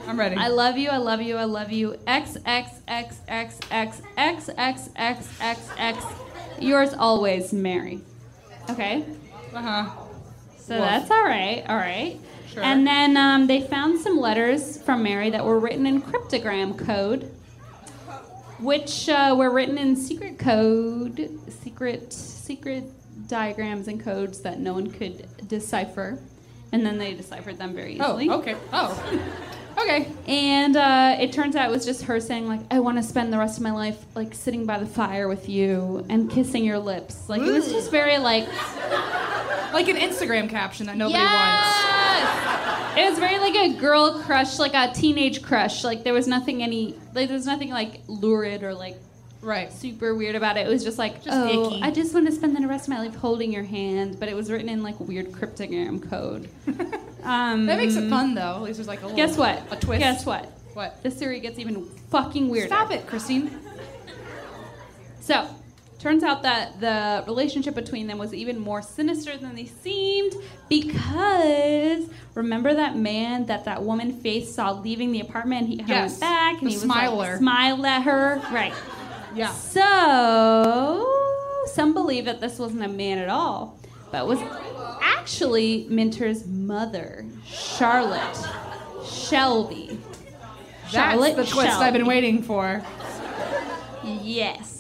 I'm ready. I love you. I love you. I love you. X X X X X X X X X X. Yours always, Mary. Okay. Uh huh. So Woof. that's all right. All right. Sure. And then um, they found some letters from Mary that were written in cryptogram code, which uh, were written in secret code, secret secret diagrams and codes that no one could decipher. And then they deciphered them very easily. Oh. easily. Okay. Oh. [laughs] Okay. And uh, it turns out it was just her saying like, "I want to spend the rest of my life like sitting by the fire with you and kissing your lips." Like it was just very like Like an Instagram caption that nobody wants. It was very like a girl crush, like a teenage crush. Like there was nothing any, like there was nothing like lurid or like Right. super weird about it. It was just like, Just oh, icky. I just want to spend the rest of my life holding your hand, but it was written in like weird cryptogram code. [laughs] um, That makes it fun though. At least there's like a little. Guess what? A twist. Guess what? What? The story gets even fucking weirder. Stop it, Christine. So, turns out that the relationship between them was even more sinister than they seemed because remember that man that that woman Faith saw leaving the apartment? He Yes, went back and the he was smiler. like smiled at her. Right. [laughs] Yeah. So, some believe that this wasn't a man at all, but was actually Minter's mother, Charlotte Shelby. That's Charlotte the twist I've been waiting for. Yes.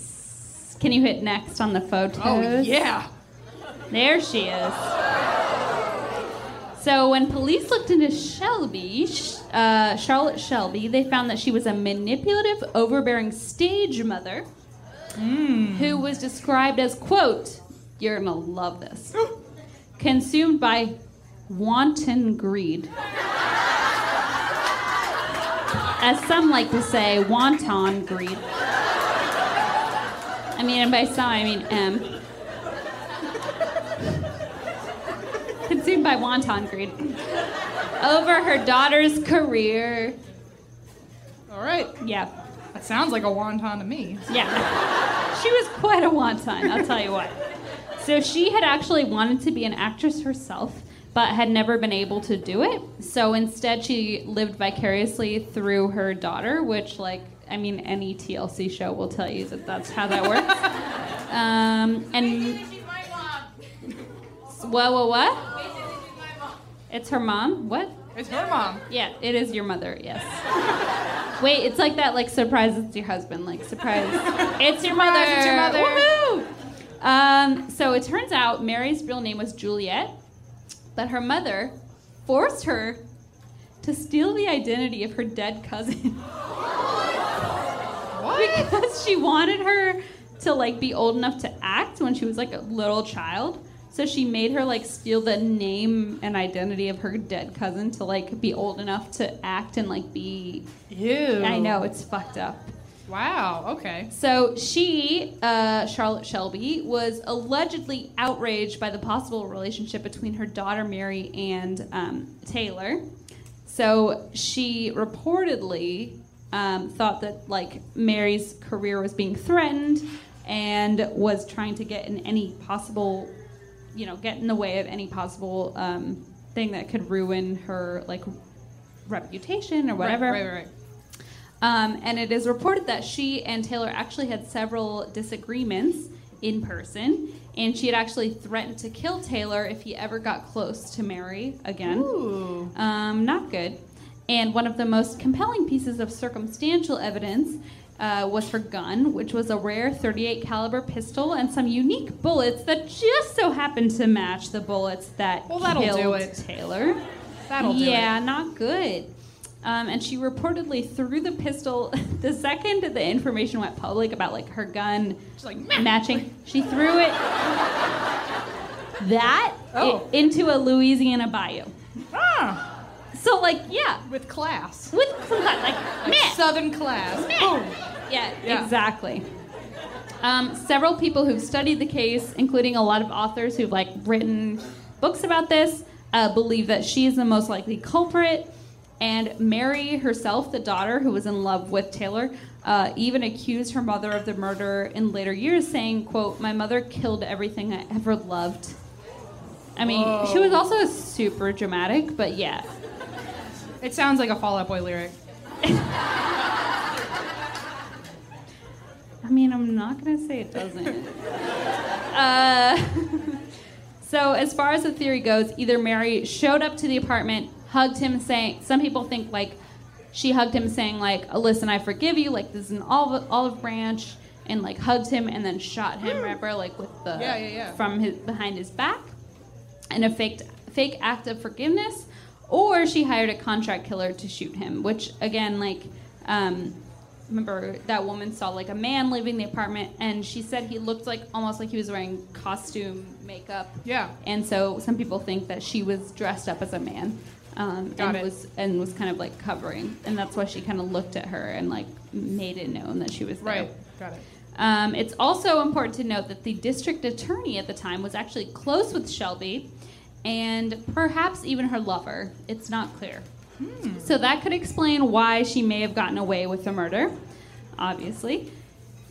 Can you hit next on the photos? Oh yeah. There she is. So when police looked into Shelby, uh, Charlotte Shelby, they found that she was a manipulative, overbearing stage mother who was described as quote, "You're gonna love this," [gasps] consumed by wanton greed. As some like to say, wanton greed. I mean, and by some I mean M. consumed by wonton greed over her daughter's career. All right. Yeah, That sounds like a wonton to me. yeah. She was quite a wonton, I'll tell you what. So she had actually wanted to be an actress herself, but had never been able to do it. So instead, she lived vicariously through her daughter, which, like, I mean, any TLC show will tell you that that's how that works. [laughs] Um, and what, what, what? It's her mom. What? It's her mom. Yeah, it is your mother. Yes. Wait, it's like that. Like surprise, it's your husband. Like surprise, [laughs] it's your mother. Surprise, it's your mother. Woohoo! Um, so it turns out Mary's real name was Juliet, but her mother forced her to steal the identity of her dead cousin? [laughs] [laughs] because she wanted her to like be old enough to act when she was like a little child. So she made her like steal the name and identity of her dead cousin to like be old enough to act and like be. Ew. I know it's fucked up. Wow. Okay. So she, uh, Charlotte Shelby, was allegedly outraged by the possible relationship between her daughter Mary and um, Taylor. So she reportedly um, thought that like Mary's career was being threatened and was trying to get in any possible, you know, get in the way of any possible um, thing that could ruin her like reputation or whatever. Right. Right. Right. Um, and it is reported that she and Taylor actually had several disagreements in person, and she had actually threatened to kill Taylor if he ever got close to Mary again. Ooh. Um, not good. And one of the most compelling pieces of circumstantial evidence uh, was her gun, which was a rare 38 caliber pistol and some unique bullets that just so happened to match the bullets that Well, that'll do it. Taylor. That'll do yeah, it. not good. Um, and she reportedly threw the pistol [laughs] the second the information went public about like her gun like, matching. She threw it [laughs] that Oh. i- into a Louisiana bayou. Ah. So like yeah, With class. with kind like meh. Southern class. Boom. Yeah, Yeah. exactly. Um, several people who've studied the case, including a lot of authors who've like written books about this, uh, believe that she is the most likely culprit. And Mary herself, the daughter who was in love with Taylor, uh, even accused her mother of the murder in later years, saying, "quote My mother killed everything I ever loved." I mean, she was also super dramatic, but yeah, It sounds like a Fall Out Boy lyric. I mean, I'm not gonna say it doesn't. [laughs] uh, so, as far as the theory goes, either Mary showed up to the apartment, hugged him, saying, some people think like she hugged him, saying like, "Listen, I forgive you." Like this is an olive, olive branch, and like hugged him and then shot him, remember, like with the Yeah, yeah, yeah. from his behind his back, in a fake fake act of forgiveness, or she hired a contract killer to shoot him, which again, like. Um, remember that woman saw like a man leaving the apartment and she said he looked like almost like he was wearing costume makeup Yeah. and so some people think that she was dressed up as a man um, and it. was and was kind of like covering and that's why she kind of looked at her and like made it known that she was there. Right. Got it. Um, it's also important to note that the district attorney at the time was actually close with Shelby and perhaps even her lover. It's not clear. So that could explain why she may have gotten away with the murder, obviously.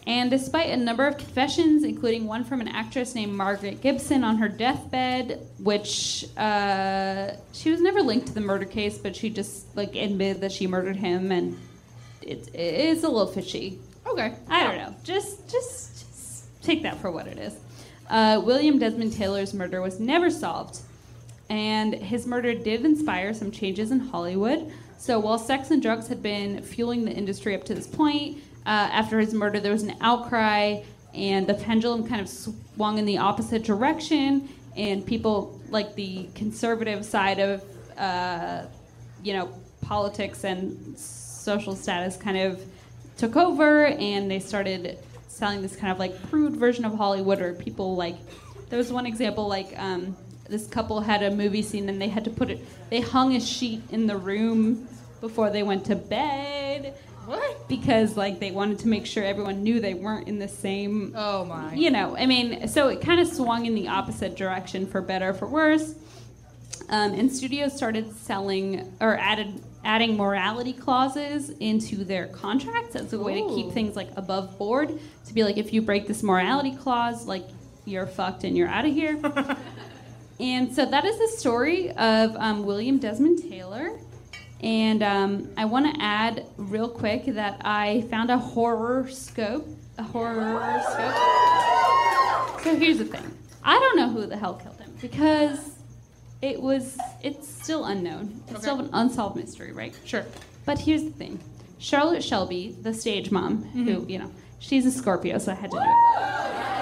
And despite a number of confessions, including one from an actress named Margaret Gibson on her deathbed, which uh, she was never linked to the murder case, but she just like admitted that she murdered him, and it, it's a little fishy. Okay. I don't know. Just, just, just take that for what it is. Uh, William Desmond Taylor's murder was never solved, and his murder did inspire some changes in Hollywood. So while sex and drugs had been fueling the industry up to this point, uh, after his murder, there was an outcry, and the pendulum kind of swung in the opposite direction, and people like the conservative side of, uh, you know, politics and social status kind of took over and they started selling this kind of like prude version of Hollywood or people like there was one example like um, this couple had a movie scene and they had to put it they hung a sheet in the room before they went to bed What? because like they wanted to make sure everyone knew they weren't in the same Oh my. you know i mean so it kind of swung in the opposite direction for better or for worse um, and studios started selling or added adding morality clauses into their contracts as a way to keep things like above board to be like if you break this morality clause like you're fucked and you're out of here [laughs] and so that is the story of um, william desmond taylor. And um, i want to add real quick that i found a horror scope a horror scope. So here's the thing. I don't know who the hell killed him because it was it's still unknown. It's still an unsolved mystery right? Sure. but here's the thing. Charlotte shelby the stage mom who you know she's a scorpio so i had to do it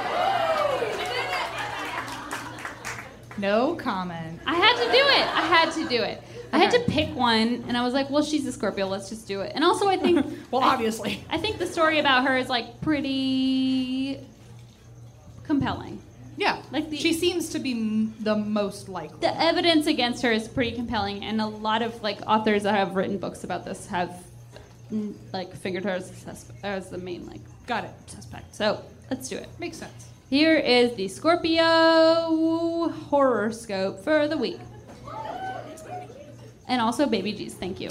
No comment. I had to do it. I had to do it. I had to pick one, and I was like, "Well, she's a Scorpio. Let's just do it." And also, I think, [laughs] Well, obviously. I think the story about her is like pretty compelling. Yeah. Like the- she seems to be m- the most likely. The evidence against her is pretty compelling, and a lot of like authors that have written books about this have mm, like figured her as, a suspe- as the main like Got it. suspect. So let's do it. Makes sense. Here is the Scorpio horoscope for the week. And also Baby G's, thank you.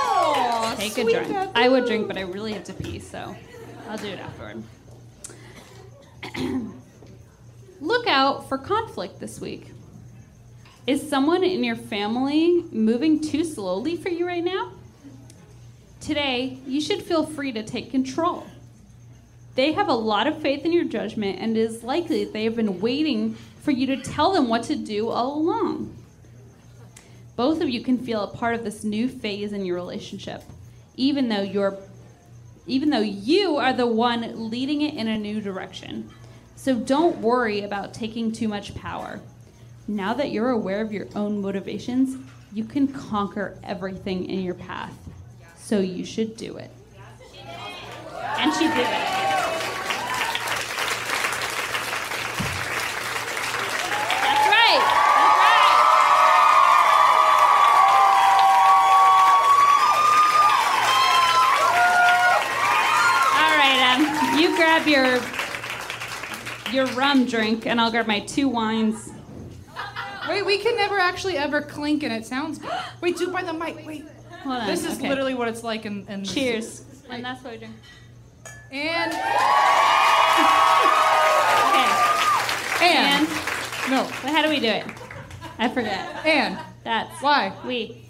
Oh, Take a drink. I would drink, but I really have to pee, so I'll do it afterward. [clears throat] Look out for conflict this week. Is someone in your family moving too slowly for you right now? Today, you should feel free to take control. They have a lot of faith in your judgment, and it is likely that they have been waiting for you to tell them what to do all along. Both of you can feel a part of this new phase in your relationship, even though you're even though you are the one leading it in a new direction. So don't worry about taking too much power. Now that you're aware of your own motivations, you can conquer everything in your path. So you should do it. And she did it. Grab your your rum drink, and I'll grab my two wines. Wait, we can never actually ever clink and it sounds good. Wait, do by the mic. Wait. Hold on. This is okay. literally what it's like in. in Cheers. And that's what we drink. And. Okay. And. And No. but how do we do it? I forget. And. That's Why? we.